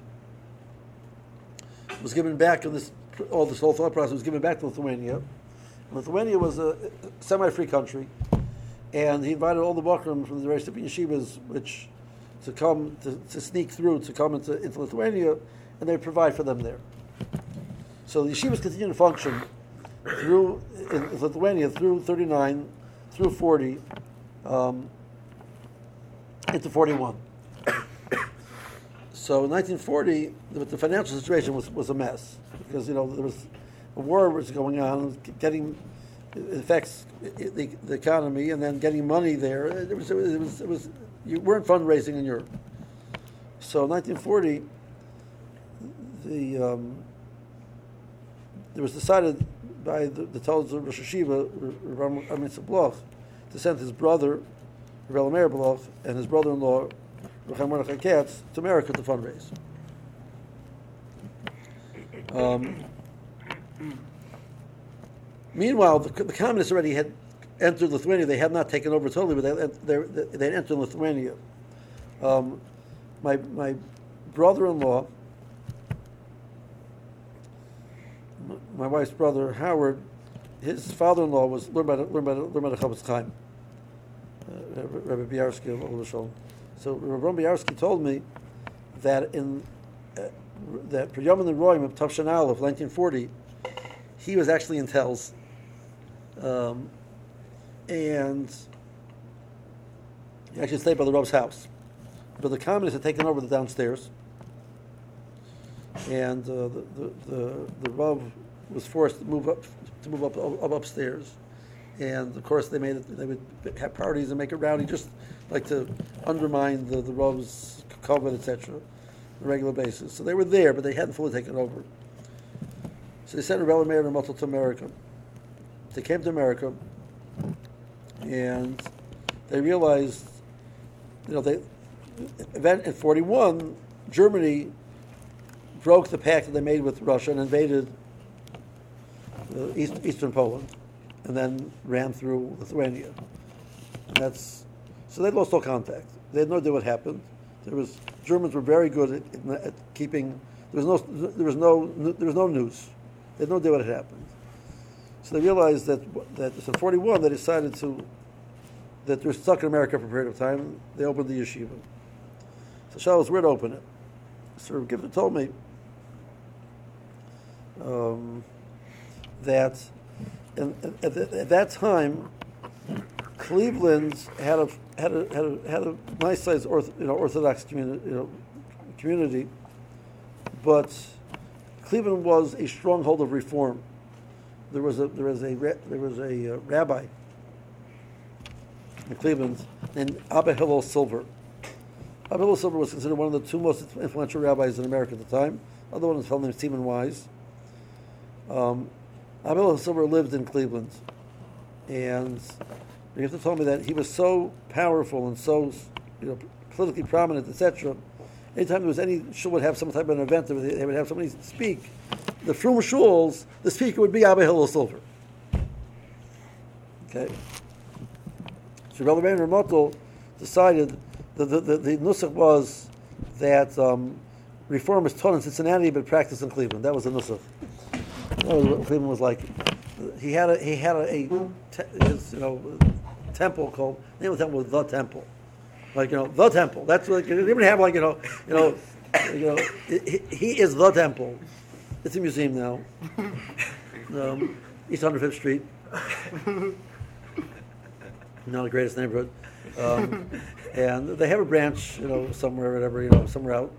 was given back in this all this whole thought process was given back to Lithuania. Lithuania was a semi-free country, and he invited all the Bachram from the various yeshivas, which to come to, to sneak through to come into, into Lithuania, and they provide for them there. So the yeshivas continued to function through in Lithuania through 39, through 40, um, into 41. So in 1940, the, the financial situation was, was a mess because you know there was a war was going on, getting affects the, the economy, and then getting money there. It was, it was, it was you weren't fundraising in Europe. So in 1940, the um, it was decided by the, the Talmud of Rosh Hashiva, Ram Amitz Bloch, to send his brother, Rebbe Meir Bloch, and his brother-in-law, Mordechai Katz, to America to fundraise. Um, meanwhile, the, the communists already had entered Lithuania. They had not taken over totally, but they, they, entered Lithuania. Um, my, my brother-in-law, my wife's brother, Howard, his father-in-law was learned by learned by learned by Chofetz Chaim, uh, Rabbi Biarsky of Shalom. So Rabbi Biarsky told me that in that Yamim Noraim of Tav Shin Aleph, 1940, he was actually in Telz. Um, and he actually stayed by the Reb's house. But the communists had taken over the downstairs. And uh, the, the, the, the was forced to move up to move up, up upstairs. And of course, they made it, they would have parties and make it rowdy, just like to undermine the, the Reb's covenant, etc., on a regular basis. So they were there, but they hadn't fully taken over. So they sent Rebbe Meir and Motel to America. They came to America, and they realized, you know, they event in '41, Germany broke the pact that they made with Russia and invaded uh, east, eastern Poland, and then ran through Lithuania. And that's so they lost all contact. They had no idea what happened. There was Germans were very good at, at, keeping. There was no there was no there was no news. They had no idea what had happened. So they realized that that in '41 they decided to that they're stuck in America for a period of time. They opened the yeshiva. So Shaul was where to open it. So Gifter told me um, that in, at, the, at that time, Cleveland had a had a had a, had a nice sized orth, you know, Orthodox community, you know, community, but Cleveland was a stronghold of reform. There was a there was a there was a uh, rabbi in Cleveland named Abba Hillel Silver. Abba Hillel Silver was considered one of the two most influential rabbis in America at the time. Other one was a fellow named Stephen Wise. Um, Abba Hillel Silver lived in Cleveland, and have to tell me that he was so powerful and so you know politically prominent, etc. Anytime there was any shul would have some type of an event, they would have somebody speak. The Frum shuls, the speaker would be Abba Hillel Silver. Okay. So Rabbi Meir Ramotel decided that the, the, the nusach was that um, reform taught in Cincinnati but practiced in Cleveland. That was the nusach. That was what Cleveland was like. He had a he had a, a te- his, you know temple called the name of the temple was the temple, like you know the temple. That's what they even have like you know you know you know he, he is the temple. It's a museum now. Um, East 105th Street. Not the greatest neighborhood. Um, and they have a branch, you know, somewhere, or whatever, you know, somewhere out.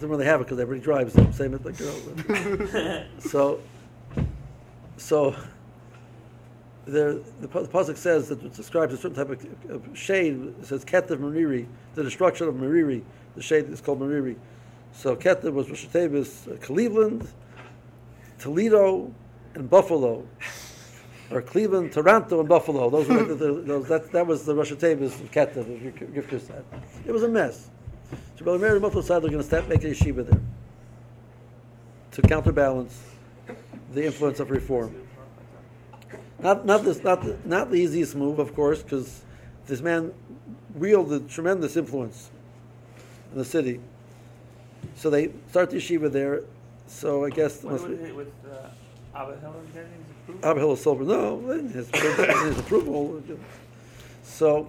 They really have it because everybody drives them. Same as like, you know. so, so the the, the pasuk says that it describes a certain type of, of shade. It says ketev mariri, the destruction of mariri. The shade is called mariri. So ketev was Rosh Hashanah, Cleveland, Toledo, and Buffalo or Cleveland, Toronto, and Buffalo. Those were the, the, those, that, that was the Rosh Hashanah of Ketev, as Gifter said. It was a mess. So Rabbi Meir and Buffalo decided they're going to start making a yeshiva there to counterbalance the influence of reform. Not, not, this, not, the, not the easiest move, of course, because this man wielded tremendous influence in the city. So they start the yeshiva there. So I guess What must was be, it with uh, Abba Hillel getting his approval? Abba Hillel Silver, no, his, his approval. So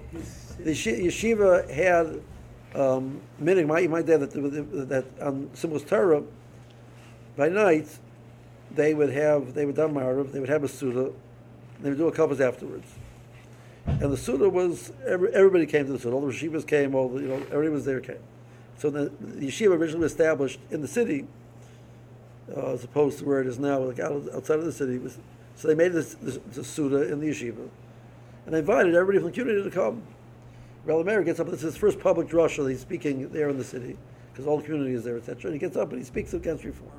the yeshiva had um, meaning my my dad that that on Simchas Torah by night they would have they would done they would have a Suda, they would do a covers afterwards. And the Suda was every, everybody came to the Suda. All the yeshivas came, all the, you know everybody was there came. So the, the yeshiva originally was established in the city, uh, as opposed to where it is now, like out, outside of the city. Was- so they made this, this, this Suda in the yeshiva, and they invited everybody from the community to come. Rabbi Meir gets up. This is his first public drasha. He's speaking there in the city because all the community is there, etc. And he gets up and he speaks against reform.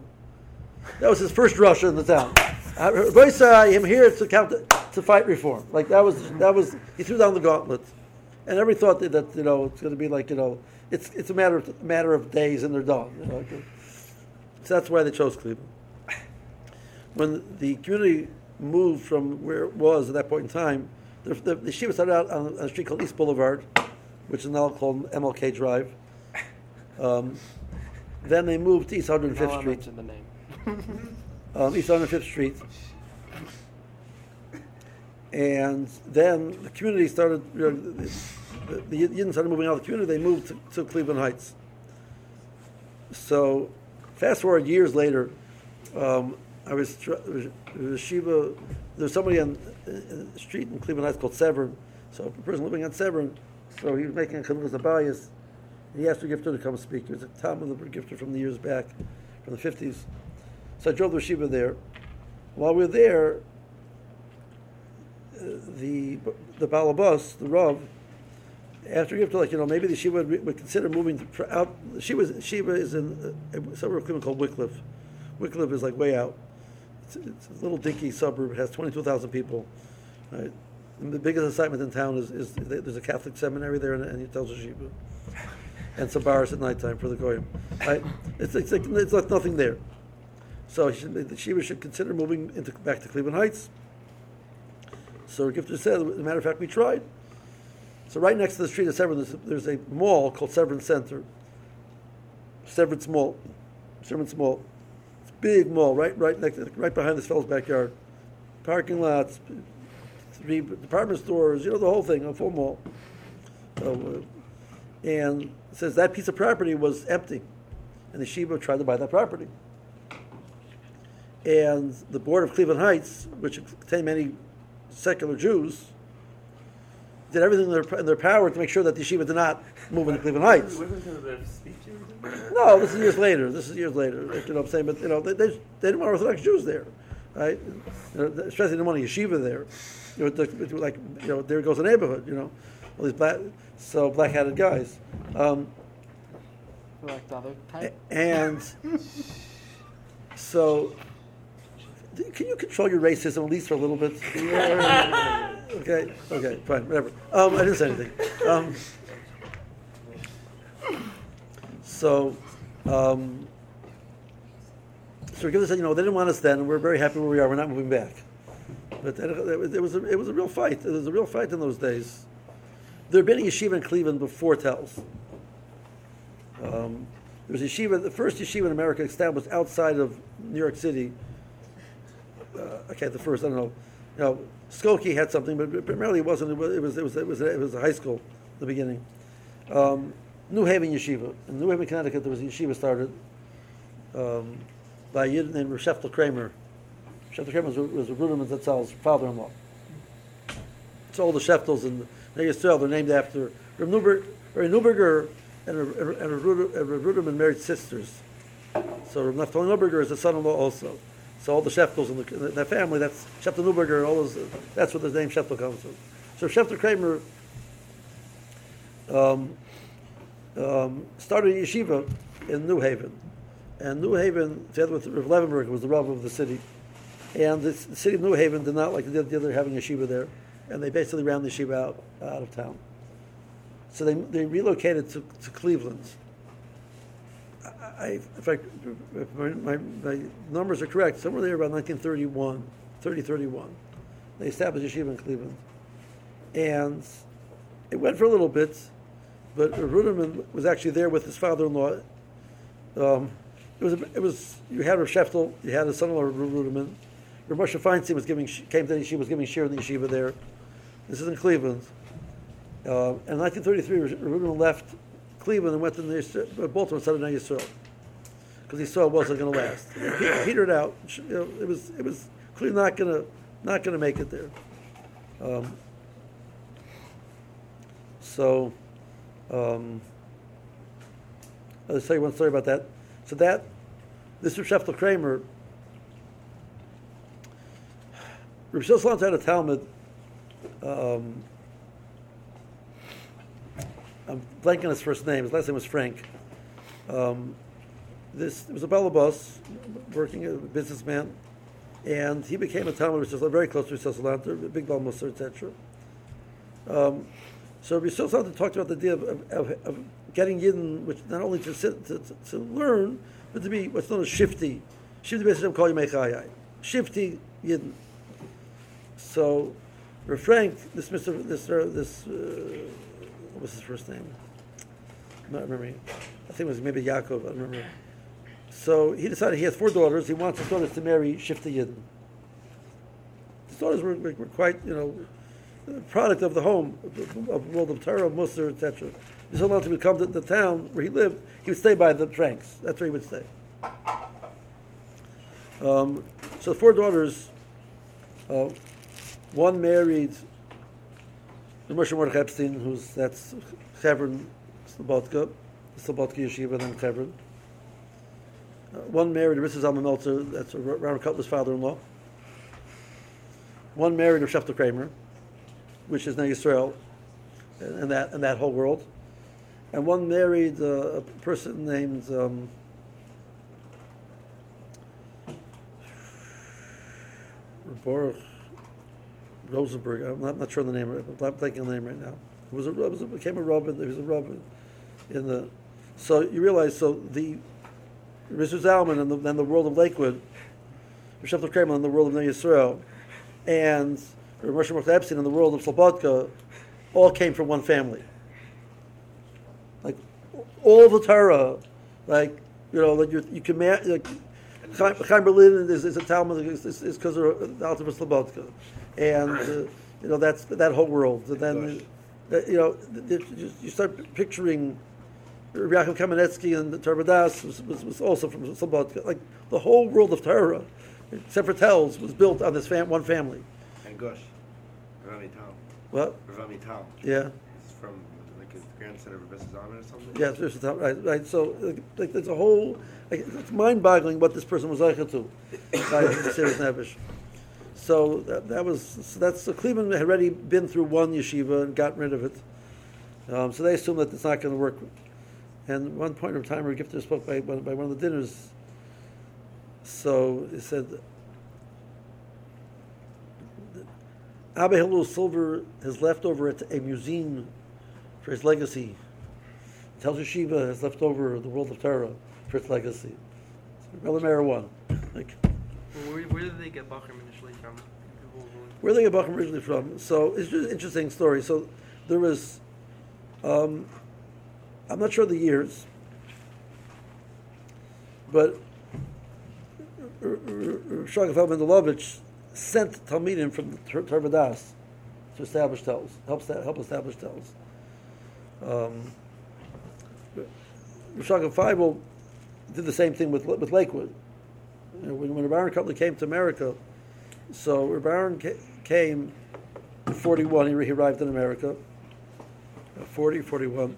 That was his first drasha in the town. Boy, I am here to count to fight reform. Like that was that was he threw down the gauntlet, and everybody thought that, that you know it's going to be like you know it's it's a matter of matter of days and they're done. You know? So that's why they chose Cleveland. When the community moved from where it was at that point in time, the, the, the yeshiva started out on a street called East Boulevard, which is now called MLK Drive. Um, then they moved to East 105th Now Street, mentioned the name. um, East 105th Street. And then the community started, you know, the, the Yidden started moving out of the community, they moved to, to Cleveland Heights. So, fast forward years later, um, I was, was Shiva, there's somebody on, the street in Cleveland Heights called Severn, so a person living on Severn, so he was making a Chanukas Habayis, and he asked the gifter to come speak. He was a Tom of the gifter from the years back, from the fifties. So I drove the Shiva there. While we were there, uh, the the balabas, the Rav, after Gifter, like you know, maybe the Shiva would, would consider moving to, out. Shiva, Shiva is in uh, somewhere Cleveland called Wickliffe. Wickliffe is like way out. It's, it's a little dinky suburb. It has twenty-two thousand people. Right? And the biggest excitement in town is, is there's a Catholic seminary there, and, and he tells Shiva, and some bars at nighttime for the goyim. Right? It's, it's like it's like nothing there. So should, the Shiva should consider moving into back to Cleveland Heights. So Gifter said, as a matter of fact, we tried. So right next to the street of Severn, there's, there's a mall called Severn Center. Severn Mall. Severn Mall. It's a big mall, right, right next, right behind this fellow's backyard. Parking lots, three department stores, you know, the whole thing, a full mall. So, uh, and says that piece of property was empty, and the Shiva tried to buy that property. And the board of Cleveland Heights, which contained many secular Jews, did everything in their, in their power to make sure that the yeshiva did not move into Cleveland Heights. Wasn't because of the speech or something? No, this is years later. This is years later. You know what I'm saying? But you know, they, they, they didn't want Orthodox Jews there, right? You know, especially they didn't want a yeshiva there. You know, like you know, there goes a neighborhood. You know, all these black, so black-hatted guys, um, Like the other type. and so. Can you control your racism at least for a little bit? okay, okay, fine, whatever. Um, I didn't say anything. Um, so, um, so give us, you know, they didn't want us then, and we're very happy where we are. We're not moving back. But then it was, it was a, it was a real fight. It was a real fight in those days. There had been a yeshiva in Cleveland before Telz. Um, there was a yeshiva, the first yeshiva in America established outside of New York City. Uh, okay, the first, I don't know. You know, Skokie had something, but primarily it wasn't. It was, it was, it was, it was, a high school at the beginning. Um, New Haven Yeshiva. In New Haven, Connecticut, there was a yeshiva started um, by a Yid named Sheftel Kramer. Sheftel Kramer was, a- was a Ruderman Zatzal's father-in-law. So all the Sheftels in Yisrael, they're named after Reb Neuber- Reb Neuberger and and and Ruderman married sisters. So Reb Naftali Neuberger is a son-in-law also. So all the Sheftels in, the, in family, that's Sheftel Neuberger, all those, that's where the name Sheftel comes from. So Sheftel Kramer um, um, started a yeshiva in New Haven. And New Haven, together with Rav Levenberg, was the Rav of the city. And the, the city of New Haven did not like the, the other having a yeshiva there. And they basically ran the yeshiva out, out of town. So they, they relocated to, to Cleveland. I, I, if, if my, my, my numbers are correct, somewhere there about 1931, 30, 31, they established yeshiva in Cleveland. And it went for a little bit, but Ruderman was actually there with his father-in-law. Um, it was, it was, you had Rav Sheftel, you had his son-in-law Ruderman. Rav Moshe Feinstein was giving, came to the yeshiva, was giving shiur in the yeshiva there. This is in Cleveland. Uh, in 1933, Ruderman left Cleveland and went to the, Baltimore, Southern Yisrael, because he saw it wasn't going to last. It petered out. You know, it was, it was clearly not going to, not going to make it there. Um, so, um, I'll tell you one story about that. So that, this Rav Sheftel Kramer, Rav Shlomo had a Talmud, um, I'm blanking on his first name, his last name was Frank. Um, this, was a balabas, working, a businessman, and he became a Talmud, is very close to Rav Salanter, big Balmusar, etc. Um, so Rav Salanter talked about the idea of, of, of, getting Yidden, which not only to, sit, to, to, to learn, but to be what's known as shifty. Shifty basically call you. Shifty Yidden. So, Rav Frank, this Mr. this uh, this uh, what was his first name? I'm not remembering. I think it was maybe Yaakov. I remember. So he decided he has four daughters. He wants his daughters to marry Shifty Yidden. His daughters were, were, were quite, you know, product of the home, of world of Torah, Musar, etc. He allowed to come to the town where he lived. He would stay by the Franks. That's where he would stay. Um, so four daughters. Uh, one married Moshe Mordechai Epstein, who's that's Chevron Slobodka, Slobodka Yeshiva, and then Chevron. Uh, one married Mrs. Alma Meltzer, that's Robert Kotler's father-in-law. One married Rav Sheftel Kramer, which is now Israel, and, that and that whole world. And one married uh, a person named um, Baruch Rosenberg. I'm not, not sure the name. I'm thinking the name right now. It was a, it was a became a Robin. It was a Robin in the. So you realize so the Mr. Zalman and the, then the world of Lakewood, Rav Sheftel Kramer in the world of Ner Yisrael, and Moshe Mordechai Epstein in the world of Slobodka, all came from one family. Like all the Torah, like you know, like you, you can ma- like Chaim Berlin is, is a Talmud is because of the Alter Slobodka, and uh, you know that's that whole world. And then uh, you know you start picturing. Rabbi Yaakov Kamenetsky and the Torah Vodaas was, was, was also from Slobodka. Like the whole world of Torah, except for Telz, was built on this fam- one family. And Gush, Rami Tal. What? Rami Tal. Yeah. He's from like his grandson of Rebbe Zalman or something. Yeah, it's right, right. So, like, like, there's a whole. Like, it's mind-boggling what this person was like to. By the serious nevish. So that, that was so that's so Cleveland had already been through one yeshiva and gotten rid of it. Um, so they assume that it's not going to work. And one point of time, our gifter spoke by, by by one of the dinners. So he said, Abba Hillel Silver has left over at a museum for his legacy. Telz Yeshiva has left over the world of Torah for its legacy. Mayor one. Like, Well, where, where did they get Bachram initially from? Where did they get Bacham originally from? So it's just an interesting story. So there was, um, I'm not sure the years, but Shraga Feivel Mendlowitz sent Talmidim from the Tor- Torah Vodaas to establish Telz, help, help establish Telz. Um, Shraga Feivel did the same thing with with Lakewood. You know, when when Baron Kotler came to America, so Baron ca- came in 41, he, he arrived in America, uh, 40, 41,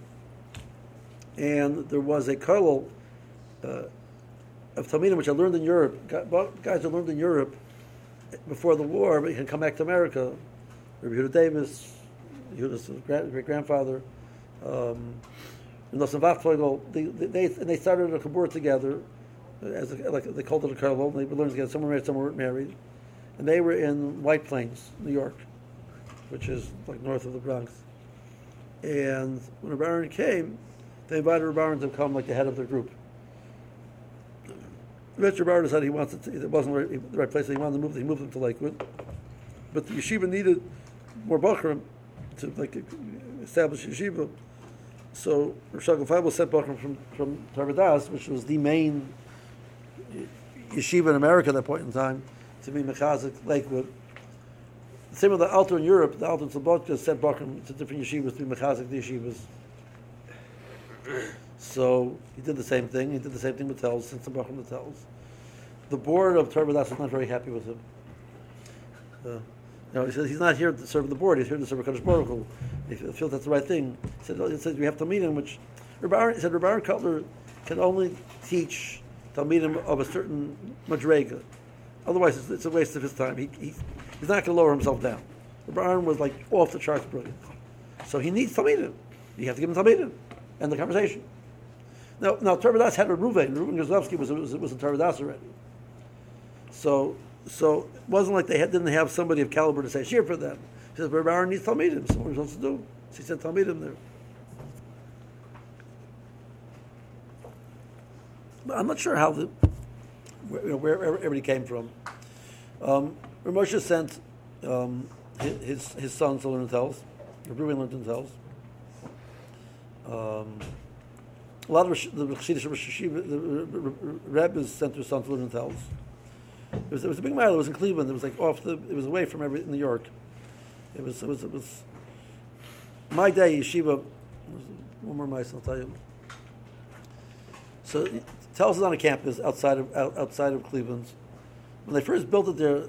and there was a kollel uh, of Talmidim, which I learned in Europe, guys I learned in Europe before the war, but he can come back to America. Rabbi Yehuda Davis, Yehuda's great grandfather, um, and they, they, and they started a kabur together, as a, like they called it a kollel, they learning together, some were married, some weren't married and they were in White Plains, New York, which is like north of the Bronx. And when a Baron came, they invited Baron to come like the head of their group. Mr. Baron said he wanted to, it wasn't the right place, he wanted to move, he moved them to Lakewood. But the yeshiva needed more Bachram to like establish yeshiva. So Rosh Hashanah sent Bachram from, from Torah Vodaas, which was the main yeshiva in America at that point in time, to be Mechazik Lakewood. Same with the Alter in Europe, the Alter in Slobodka sent Bachram to different yeshivas to be Mechazik the yeshivas. So he did the same thing. He did the same thing with Telz, sent the Bachram to Telz. The board of Torah Vodaas was not very happy with him. Uh, you know, he says he's not here to serve the board. He's here to serve Kadosh Baruch. He feels that's the right thing. He said, he said we have to meet him, which Rabbi he said Rabbi Kotler can only teach Talmidim of a certain madrega. Otherwise, it's, it's a waste of his time. He, he, he's not going to lower himself down. Rabbi was like off the charts brilliant. So he needs Talmidim. You have to give him Talmidim. End the conversation. Now, now Torah had a Ruvain. Reuven Grozovsky was, was, was a Torah already. So, so it wasn't like they had, didn't have somebody of caliber to say shiur for them. He says, Rabbi needs Talmidim. So what are we supposed to do? So he sent Talmidim there. But I'm not sure how the where, you know, where everybody came from. Um, Rav Moshe sent um, his, his sons to learn Telz. Reuben learned Telz. Um, a lot of the Chassidish Rosh Hashiva, the Rebbe's sent to learn in Telz. It was, it was a big mile. It was in Cleveland. It was like off the. It was away from every New York. It was. It was. It was. My day yeshiva. One more mice, I'll tell you. So, Telz is on a campus outside of out, outside of Cleveland, When they first built it there,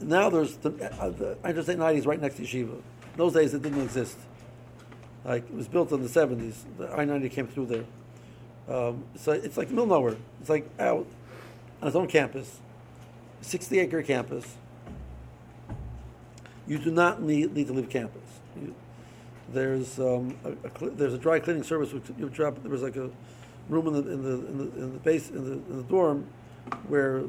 now there's the, uh, the Interstate 90 is right next to Yeshiva. In those days, it didn't exist. Like it was built in the 70s. The I-90 came through there. Um, so it's like middle nowhere. It's like out on its own campus, 60 acre campus. You do not need, need to leave campus. You, there's um, a, a there's a dry cleaning service. Which you drop. There was like a room in the in the in the, in the base in the, in the dorm where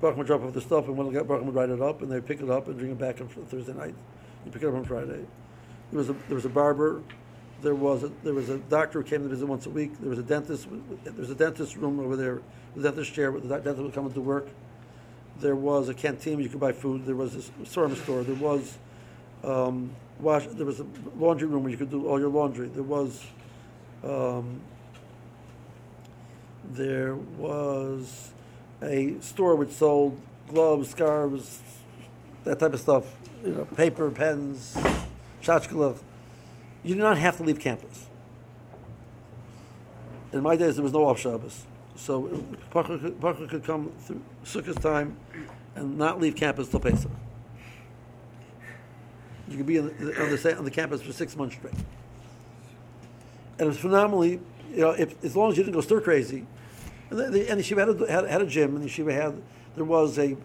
Baruch would drop off the stuff, and when Baruch would write it up, and they'd pick it up and bring it back on Thursday night. You pick it up on Friday. There was a there was a barber. There was a, there was a doctor who came to visit once a week. There was a dentist. There was a dentist room over there, the dentist chair. where The dentist would come to work. There was a canteen where you could buy food. There was a service store. There was um, wash. There was a laundry room where you could do all your laundry. There was um, there was a store which sold gloves, scarves, that type of stuff. You know, paper, pens, tchotchkele. You do not have to leave campus. In my days, there was no off Shabbos, so Parker could, come through Sukkot time and not leave campus till Pesach. You could be on the, on the, on the campus for six months straight. And it was phenomenally, you know, if, as long as you didn't go stir crazy. And the, the, and the yeshiva had a, had, had a gym, and the yeshiva had, there was a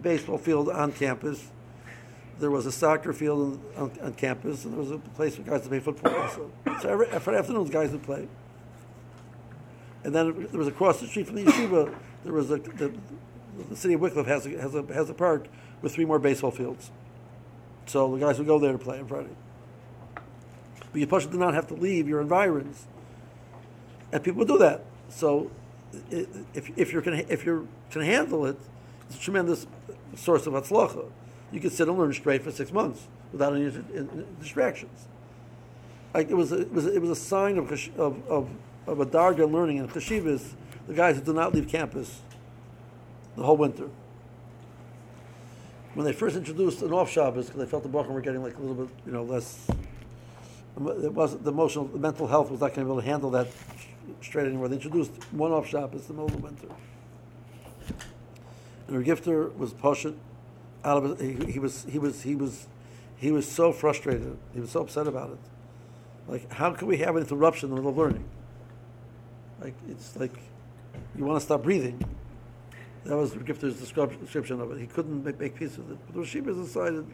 baseball field on campus. There was a soccer field on, on, on campus, and there was a place for guys to play football also. So every, Friday afternoons, guys would play. And then there was across the street from the yeshiva, there was a, the, the city of Wickliffe has a, has a, has a park with three more baseball fields. So the guys would go there to play on Friday. But you push do not have to leave your environs. And people do that. So if, if you're if you're can handle it, it's a tremendous source of atzlacha. You could sit and learn straight for six months without any distractions. Like it was, a, it was, a, it was a sign of of of, of a darga learning in chashivas. The guys who did not leave campus the whole winter. When they first introduced an off Shabbos, because they felt the Baruch were getting like a little bit, you know, less. Um, it wasn't the emotional, the mental health was not going to be able to handle that straight anymore. They introduced one off Shabbos in the middle of the winter. And her gifter was Poshet out of it. He, he was he was he was he was so frustrated. He was so upset about it. Like, how can we have an interruption in the middle of learning? Like, it's like you want to stop breathing. That was gifter's description of it. He couldn't make, make peace with it. But the Shivas decided,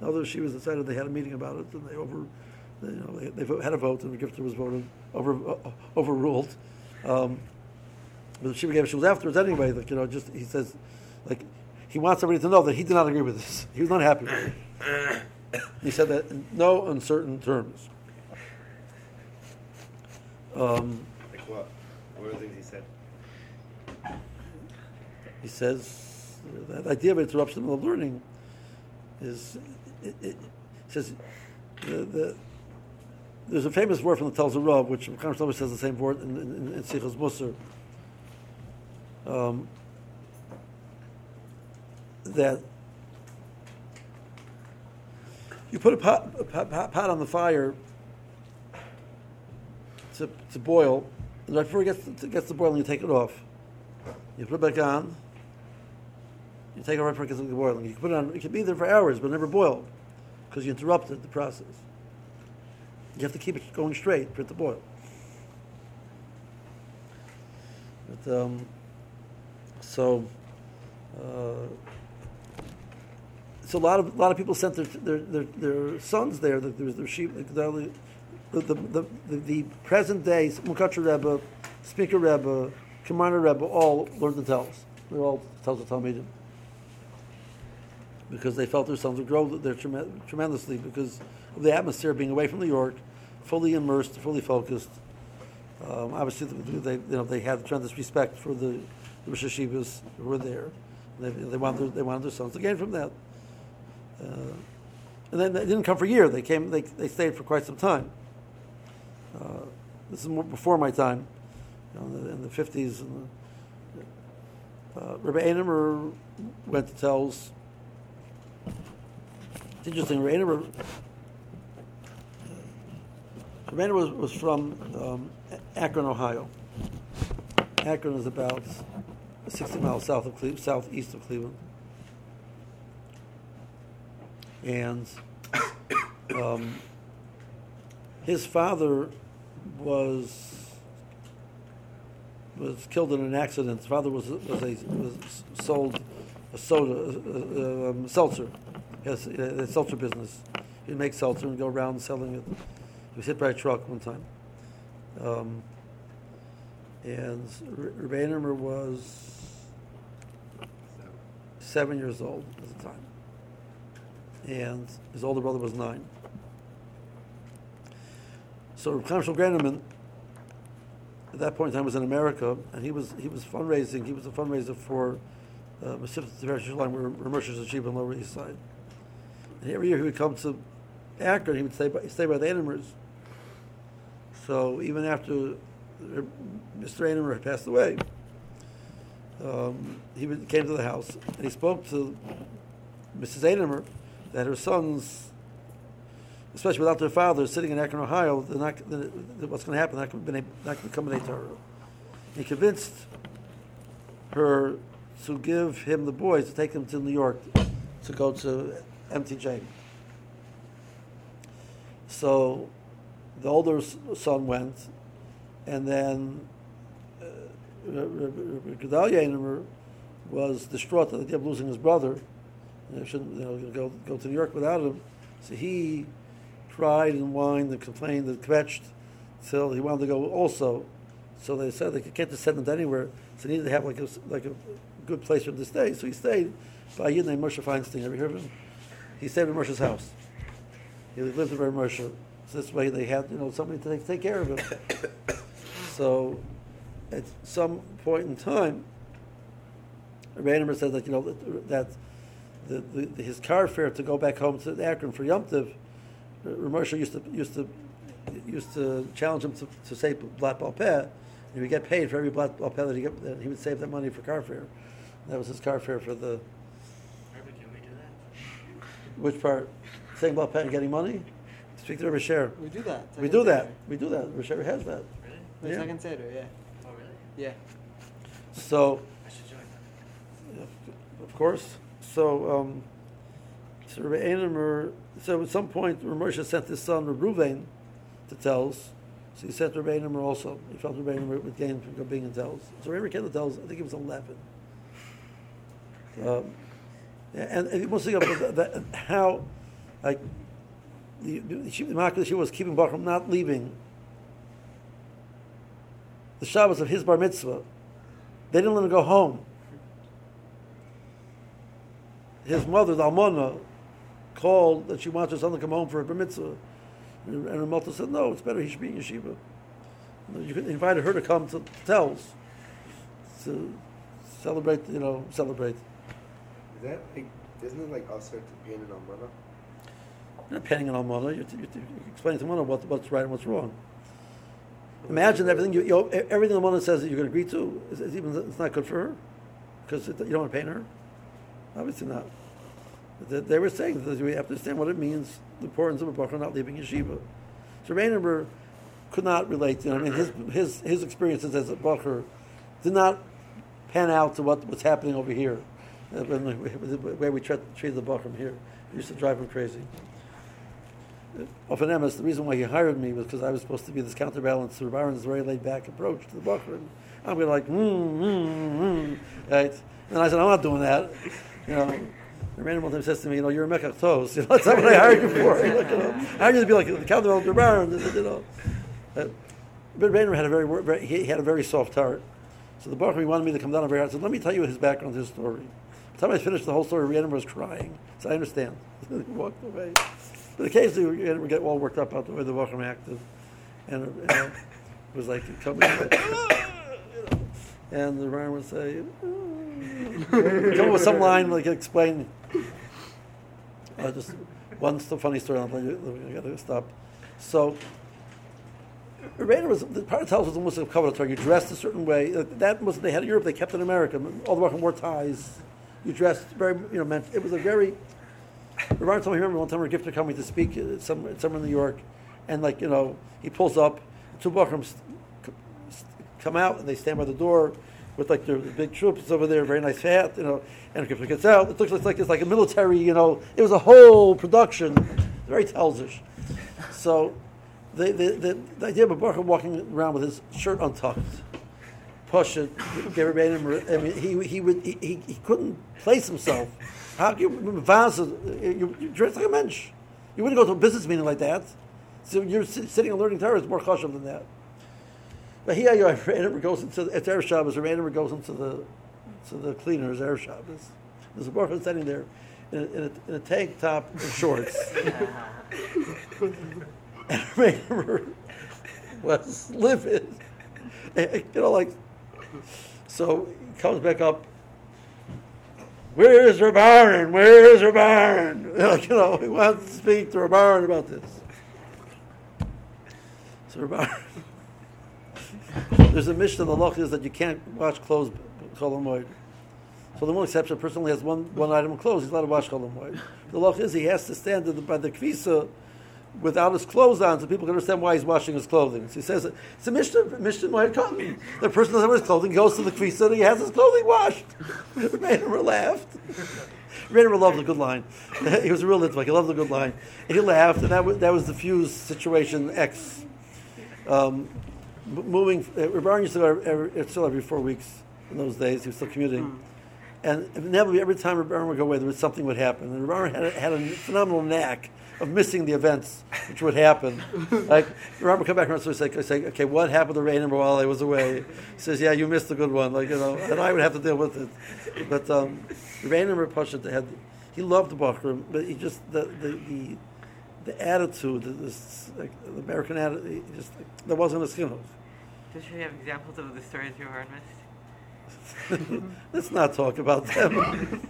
now the Shivas decided they had a meeting about it, and they over, they, you know, they, they had a vote, and gifter was voted over uh, overruled. Um, but the Shiva gave issues afterwards anyway. Like you know, just he says, like he wants everybody to know that he did not agree with this. He was not happy with it. he said that in no uncertain terms. Um, Like what? What are the things he said? he says that the idea of interruption of learning is it, it, he says the, the, there's a famous word from the Rav, which Mekam says the same word in, in, in Sichos Musar. Um, that you put a pot, a pot, pot- on the fire to, to boil, and right before it gets to, gets to boiling, you take it off. You put it back on. You take it right before it gets to boiling. You can put it on. It can be there for hours, but never boil, because you interrupted the process. You have to keep it going straight for it to boil. But, um, so, uh, so a lot of a lot of people sent their their, their, their sons there. There was their sheep. The, the, the, the, the, present day Munkatcher Rebbe, Speaker Rebbe, Commander Rebbe all learned the Telz. They're all Telz the Talmudim because they felt their sons would grow there trem- tremendously because of the atmosphere being away from New York, fully immersed, fully focused. Um, obviously, they you know they had tremendous respect for the, the Rosh Hashivas who were there. They, they wanted their, they wanted their sons to gain from that. Uh, and then they didn't come for a year. They came. They, they stayed for quite some time. Uh, this is more before my time, you know, in the- fifties. Uh, Rabbi Anemer went to Telz. It's interesting. Rabbi Anemer, Rabbi Anemer was, was from um, Akron, Ohio. Akron is about 60 miles south of Cleveland, southeast of Cleveland. And um, his father was was killed in an accident. His father was was a was sold a soda uh, um, seltzer. yes, a, a seltzer business. He'd make seltzer and go around selling it. He was hit by a truck one time. Um, and Rebbeinu was seven years old at the time, and his older brother was nine. So Reb Chaim Shulgraneman, at that point in time, was in America, and he was he was fundraising. He was a fundraiser for uh, Mesivta Tiferes Yerushalayim, where Ramesh Yeshiva on Lower East Side. And every year he would come to Akron. He would stay by, stay by the Anemers. So even after Mr. Anemer had passed away, um, he came to the house and he spoke to Mrs. Anemer that her sons, especially without their father, sitting in Akron, Ohio, they're not, they're, what's going to happen? They're not going to become an Torah. He convinced her to give him the boys to take them to New York to go to MTJ. So the older son went, and then uh, Gedalia was distraught at the idea of losing his brother. He shouldn't you know, go, go to New York without him. So he cried and whined and complained and kvetched till he wanted to go also. So they said they can't just send him to anywhere. So he needed to have like a, like a good place for him to stay. So he stayed by a Yid named Moshe Feinstein. Ever heard of him? He stayed at Moshe's house. He lived in Moshe. So this way they had, you know, somebody to take, take care of him. so at some point in time, Rainemer said that, you know, that, that the, the, the, his car fare to go back home to Akron for Yom Tov, uh, Ramosha used to, used to, used to challenge him to, to say Blat Balpeh, and he would get paid for every Blat Balpeh that he, get, that he would save that money for car fare. That was his car fare for the, Maybe can we do that? which part? Saying Balpeh and getting money? Speak to Rabbi Sher. We do that. We do that. We do that. Rabbi Sher has that. Really? The Yeah. second Seder, yeah. Oh, really? Yeah. So, I should join that. of course. So, um, so Anemer, so at some point, Ramosha sent his son Reuven to Telz. So he sent Rabbi Anemer also. He felt Rabbi Anemer would gain from being in Telz. So Rabbi came to Telz, I think he was 11. Um, and, and that, that- how, like, the, the, she, was keeping Baruch from not leaving the Shabbos of his bar mitzvah. They didn't let him go home. His mother, the Almana, called that she wants her son to come home for a bar mitzvah. And, and her mother said, no, it's better he should be in yeshiva. You could- invited her to come to Telz to celebrate, you know, celebrate. Is that like, isn't it like usher to paint it on mother? You're not panning on Almana. You, you, you explain to Almana what, what's right and what's wrong. Imagine everything you, you know, everything Almana says that going to agree to is, is even it's not good for her because it, you don't want to pain her. Obviously not. They, were saying that we have to understand what it means, the importance of a bacher not leaving yeshiva. So Rainhammer could not relate. You know, I mean, his his his experiences as a bacher did not pan out to what was happening over here, uh, when we- the way we treat, treated the bacher here. It used to drive him crazy. Often Emes, the reason why he hired me was because I was supposed to be this counterbalance to Byron's very laid back approach to the Bacher. And I'm going like, hmm, hmm, hmm, right? And I said, I'm not doing that. You know, and Random one says to me, you know, you're a tos. You know, that's not what I hired you for. You know, I hired to be like the counterbalance to Byron. You know, but Random had a very, very, he had a very soft heart. So the he wanted me to come down very hard. Said, let me tell you his background, his story. By the time I finished the whole story, Random was crying. So I understand. he walked away. But occasionally we we get all worked up about the way the Wacham acted. And uh, it was like coming, and the Ryan would say, come up with some line like explain. Uh, just one funny story. I'll you. I gotta stop. So, Raider was the part of the Telz was almost a cover You dressed a certain way. That was they had in Europe. They kept in America. All the Wacham wore ties. You dressed very, you know, meant it was a very Ron told me, remember one time we gifted coming to speak uh, some, somewhere in New York, and like, you know, he pulls up, two Bachram come out and they stand by the door, with like the, the big troops over there, very nice hat, you know, and it gets out, it looks like it's like a military, you know, it was a whole production, very Telzish. So the, the, idea of a Baruch walking around with his shirt untucked, push it, give I mean, he, he would, he, he, couldn't place himself. How can you, you, you dress like a mensch. You wouldn't go to a business meeting like that. So you're si- sitting and learning Torah is more chashav than that. But here have Erev goes into at Erev Shabbos. Erev goes into the to the cleaners Erev Shabbos. There's a Baruch standing there in a, in a, in a tank top and shorts. and Erev was livid. You know, like so he comes back up. Where's Rabaran? Where's Rabaran? Like, you know, he wants to speak to Rabaran about this. So Rabaran. There's a mission in the law is that you can't wash clothes Chol So the one exception, a person only has one, one item of clothes, he's allowed to wash Chol Hamoed. The law is he has to stand the, by the kvisa without his clothes on so people can understand why he's washing his clothing. So he says, it's a Mishnah, Mishnah Moed Katan. The person doesn't have his clothing, goes to the kvisa and he has his clothing washed. Reiner laughed. Reiner loved a good line. he was a real nitpick. He loved a good line. And he laughed, and that was, that was the fuse situation X. Um, moving, uh, Rebbe used to go every, still every four weeks in those days. He was still commuting. And inevitably, every time Rebbe would go away, there was something would happen. And Rebbe had, a- had a phenomenal knack of missing the events which would happen. like, Rebbe would come back and say, say, okay, what happened to Rainer while I was away? He says, yeah, you missed a good one. Like, you know, and I would have to deal with it. But um, Rainer Pasha had, he loved the Bachram, but he just, the, the, the, the attitude, the, this, like, the American attitude, just, there wasn't a skin Does she have examples of the stories you heard missed? Let's not talk about them.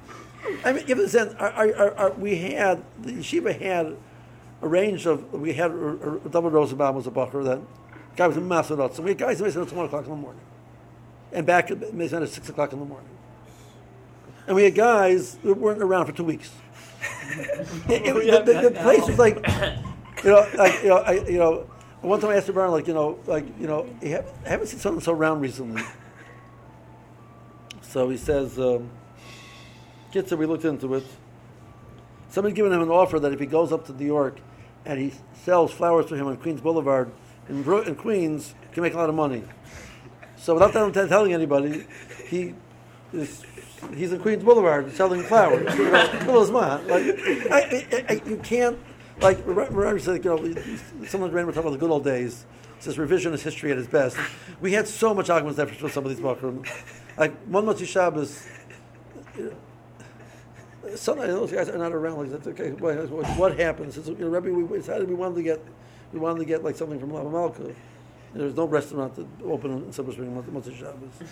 I mean, give us an, our, our, our, we had, the yeshiva had a range of, we had, uh, uh, David Rosenbaum was a bacher, that guy was a master So we had guys that made at 1 o'clock in the morning. And back at made at 6 o'clock in the morning. And we had guys that weren't around for two weeks. It- it- the, the, the place was like, you know, like, you know, I, you know, one time I asked the Brown, like, you know, like, you know, I haven't seen something so round recently. So he says, um, we looked into it. Somebody's given him an offer that if he goes up to New York and he sells flowers for him on Queens Boulevard in, Bro- in Queens, he can make a lot of money. So without telling anybody, he is, he's in Queens Boulevard selling flowers. Well, it's. Like, I, I, I, you can't, like, remember, said, you know, someone ran talking about the good old days. Says revisionist history at its best. We had so much arguments after for some of these Bakrim. Like, one Motzi Shabbos, uh, some of those guys are not around. Like, that's okay. What, what, what happened? You know, Rebbe, we decided we wanted to get, we wanted to get like something from Lava Malka. There was no restaurant that open in Silver Spring Motzi Shabbos.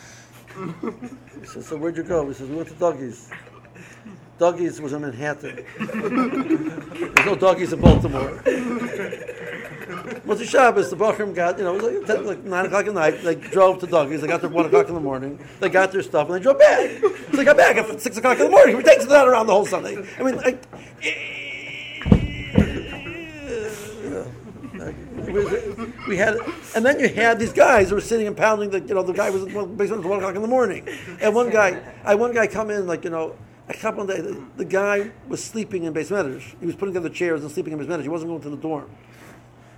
He so where'd you go? He says, we went to Dougie's. Dougie's was in Manhattan. There's no Dougie's in Baltimore. Motzi Shabbos, the Bachram got, you know, it was like, 10, like 9 o'clock at night. They drove to Dougie's. They got there 1 o'clock in the morning. They got their stuff and they drove back. So they got back at 6 o'clock in the morning. We takes that around the whole Sunday. I mean, like, we, we had, and then you had these guys who were sitting and pounding. The, you know, the guy was in the basement at one o'clock in the morning, and one guy, I had one guy come in like, you know, a couple of days. The, the guy was sleeping in base Medrash. He was putting together chairs and sleeping in base Medrash. He wasn't going to the dorm.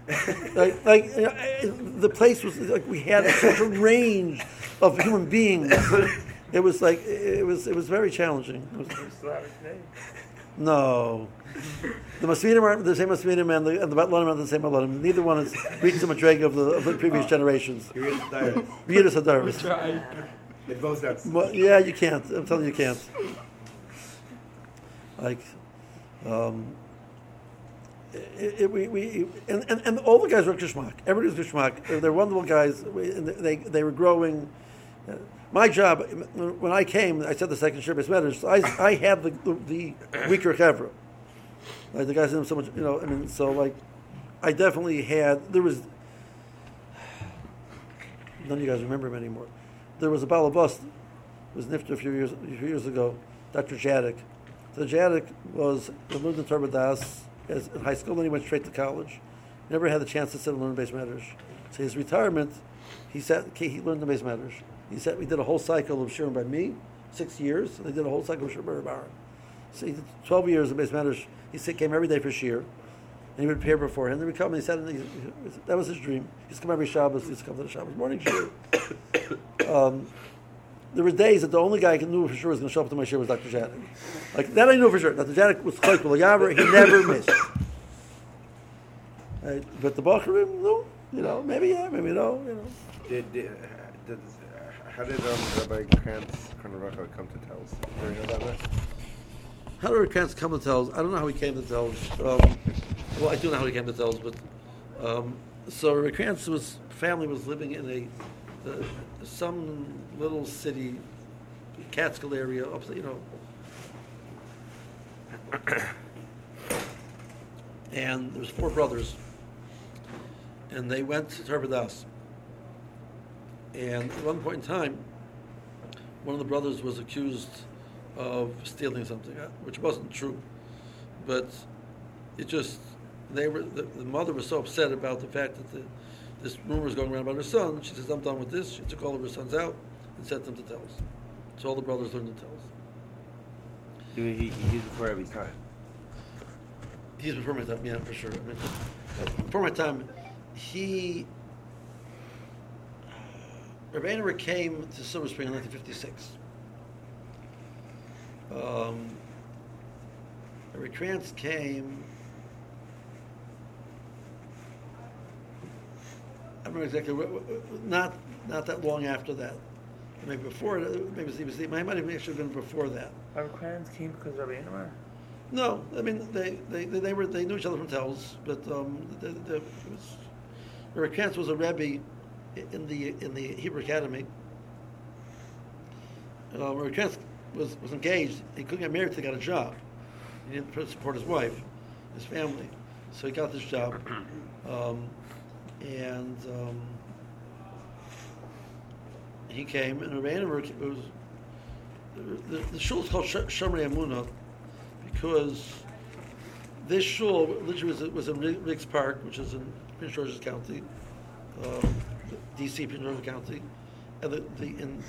like, like you know, the place was like we had such a range of human beings. It was like it was it was very challenging. It was- Slavic name. no. The Masminim aren't the same Masminim and the, and the Batlanim aren't the same Batlanim. Neither one has reached the Madrega of the, of the previous generations. You're in the Yeridas Hadoros. It both that's Well, yeah, you can't. I'm telling you, you can't. Like, um, it, it, we, we and, and, and all the guys were Kishmak. Everybody was Kishmak. They're wonderful guys. We- And they, they were growing. Uh, My job, when I came, I said the second Shabbos matters. I, I had the, the, the weaker chevra. Like the guys didn't so much, you know. I mean, so like, I definitely had. There was none of you guys remember him anymore. There was a balabust, was nifted a few years a few years ago, Dr. Jadik. So Jadik was lived in Torah Vodaas as in high school, then he went straight to college. Never had the chance to sit and learn base matters. So his retirement, he sat. He learned the base matters. He said we did a whole cycle of shiurim by me, six years. And They did a whole cycle of shiurim by Baron. So he did twelve years of base matters. He came every day for shiur, and he would prepare beforehand. Then he would come and he said that was his dream. He used come every Shabbos. He used come to the Shabbos morning shiur. um, there were days that the only guy I knew for sure was going to show up to my shiur was Dr. Janik. Like that I knew for sure. Dr. Janik was chayk Yaver. He never missed. Right? But the Bacharim, no, you know, maybe yeah, maybe no, you know. Did, did, did, how did um, Rabbi Krantz Konoracha come to Telz? Do you know that much? How did Krantz come to Telz? I don't know how he came to Telz. Um, well, I do know how he came to Telz, but um, so Krantz was family was living in a uh, some little city, Catskill area, up you know. and there was four brothers, and they went to Torah Vodaas. And at one point in time, one of the brothers was accused of stealing something, uh, which wasn't true. But it just, they were, the, the mother was so upset about the fact that the, this rumor was going around about her son. She says, I'm done with this. She took all of her sons out and sent them to Telz. So all the brothers learned to Telz. He, he, he's before every time. He's before my time, yeah, for sure. I mean, before my time, he. Rabbi Anemer came to Silver Spring in 1956. Um, Krantz came. I remember exactly. Not not that long after that. Maybe before. Maybe it was. It might have actually been before that. Our clans came because Rabbi Anemer. No, I mean they, they, they, were they knew each other from Telz, but um, the, the, it was, was a rebbe in the in the Hebrew Academy. Rabbi Krantz was, was engaged. He couldn't get married He got a job. He didn't support his wife, his family, so he got this job, um, and um, he came. And Rabbi Anemer was the, the shul is called Sh- Shomrei Emunah because this shul literally was, was in Ri- Riggs Park, which is in Prince George's County, um, D.C. Prince George's County, and the, the in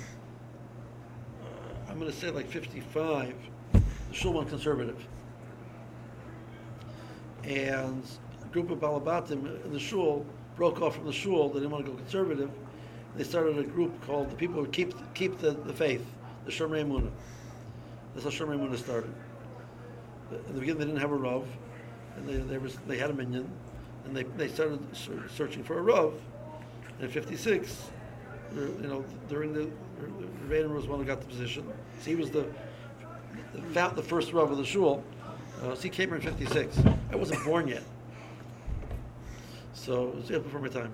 I'm going to say like 55, the shul went conservative, and a group of Balabatim in the shul broke off from the shul. They didn't want to go conservative. They started a group called the people who keep keep the, the faith, the Shomrei Emunah. That's how Shomrei Emunah started. In the beginning, they didn't have a rav, and they, they, was, they had a minyan, and they, they started searching for a rav. And in '56, you know, during the Rainer was the one who got the position. So he was the the, first rav of the shul. Uh, so he came here in '56. I wasn't born yet, so it was before my time.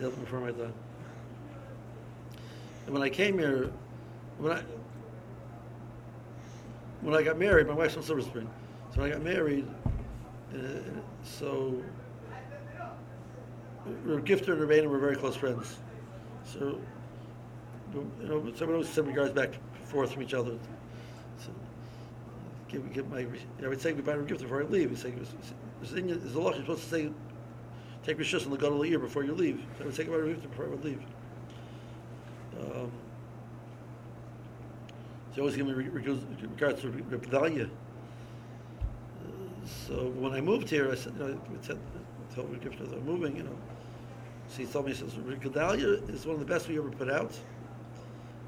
Just before my time. And when I came here, when I when I got married, my wife's from Silver Spring. So when I got married, uh, so Gifter and Ravana were very close friends. So, you know, someone always send regards back and forth from each other. So, give, give my, I would say goodbye to Gifter before I leave. He'd say, there's a law you're supposed to say, take Rishus on the God of the year before you leave. So I would say goodbye to Gifter before I would leave. Um, so always give me re- regards to Gedalia. So when I moved here, I said, you know, I said, I told Rick Gifter that I'm moving, you know. So he told me, he says, Gedalia is one of the best we ever put out.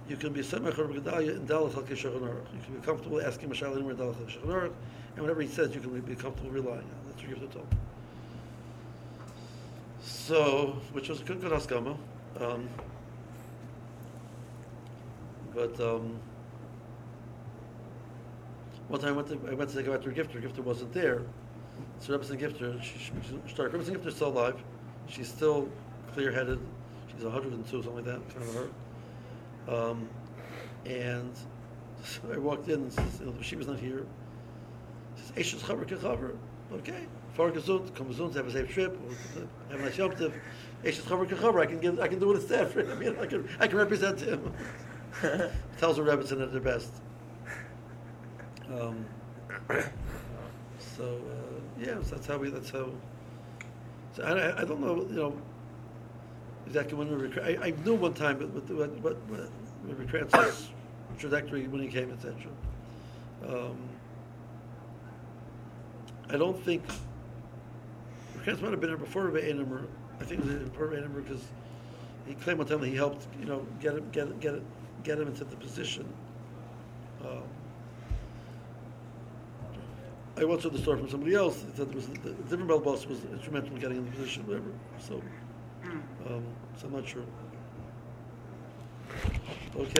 You can be a semach of Gedalia in Daled Chelkei Shulchan Aruch. You can be comfortable asking Mashal anywhere in Daled Chelkei Shulchan Aruch, and whatever he says, you can be comfortable relying on. That's what Gifter told me. So, which was a good, good haskama. Um, but um, one time I went to, I went to take to her gifter. Gifter wasn't there. So Rebbetzin Gifter, she, she she started. Rebbetzin Gifter is still alive. She's still clear-headed. She's 102, something like that, kind of her. Um, and so I walked in and says, you know, she was not here. She says, Eishes chaver kechaver. Okay. Far gesund, come gesund, have a safe trip, have a nice yom tov. Eishes chaver kechaver. I can give, I can do it instead. I mean, I can, I can represent him. Telz the Rebbitzin at their best. Um, so uh, yeah, so that's how we. That's how. So I- I don't know, you know, exactly when we, I, I knew one time, but, but, but, but, but Rabbi trajectory when he came, et cetera. Um, I don't think, Krantz might have been there before Rabbi Anemer, I think it was before Rabbi because he claimed one time that he helped, you know, get him, get, get, get him into the position. Um, I once heard the story from somebody else that was the different bell boss was instrumental in getting in the position, whatever. So, um, so I'm not sure. Okay.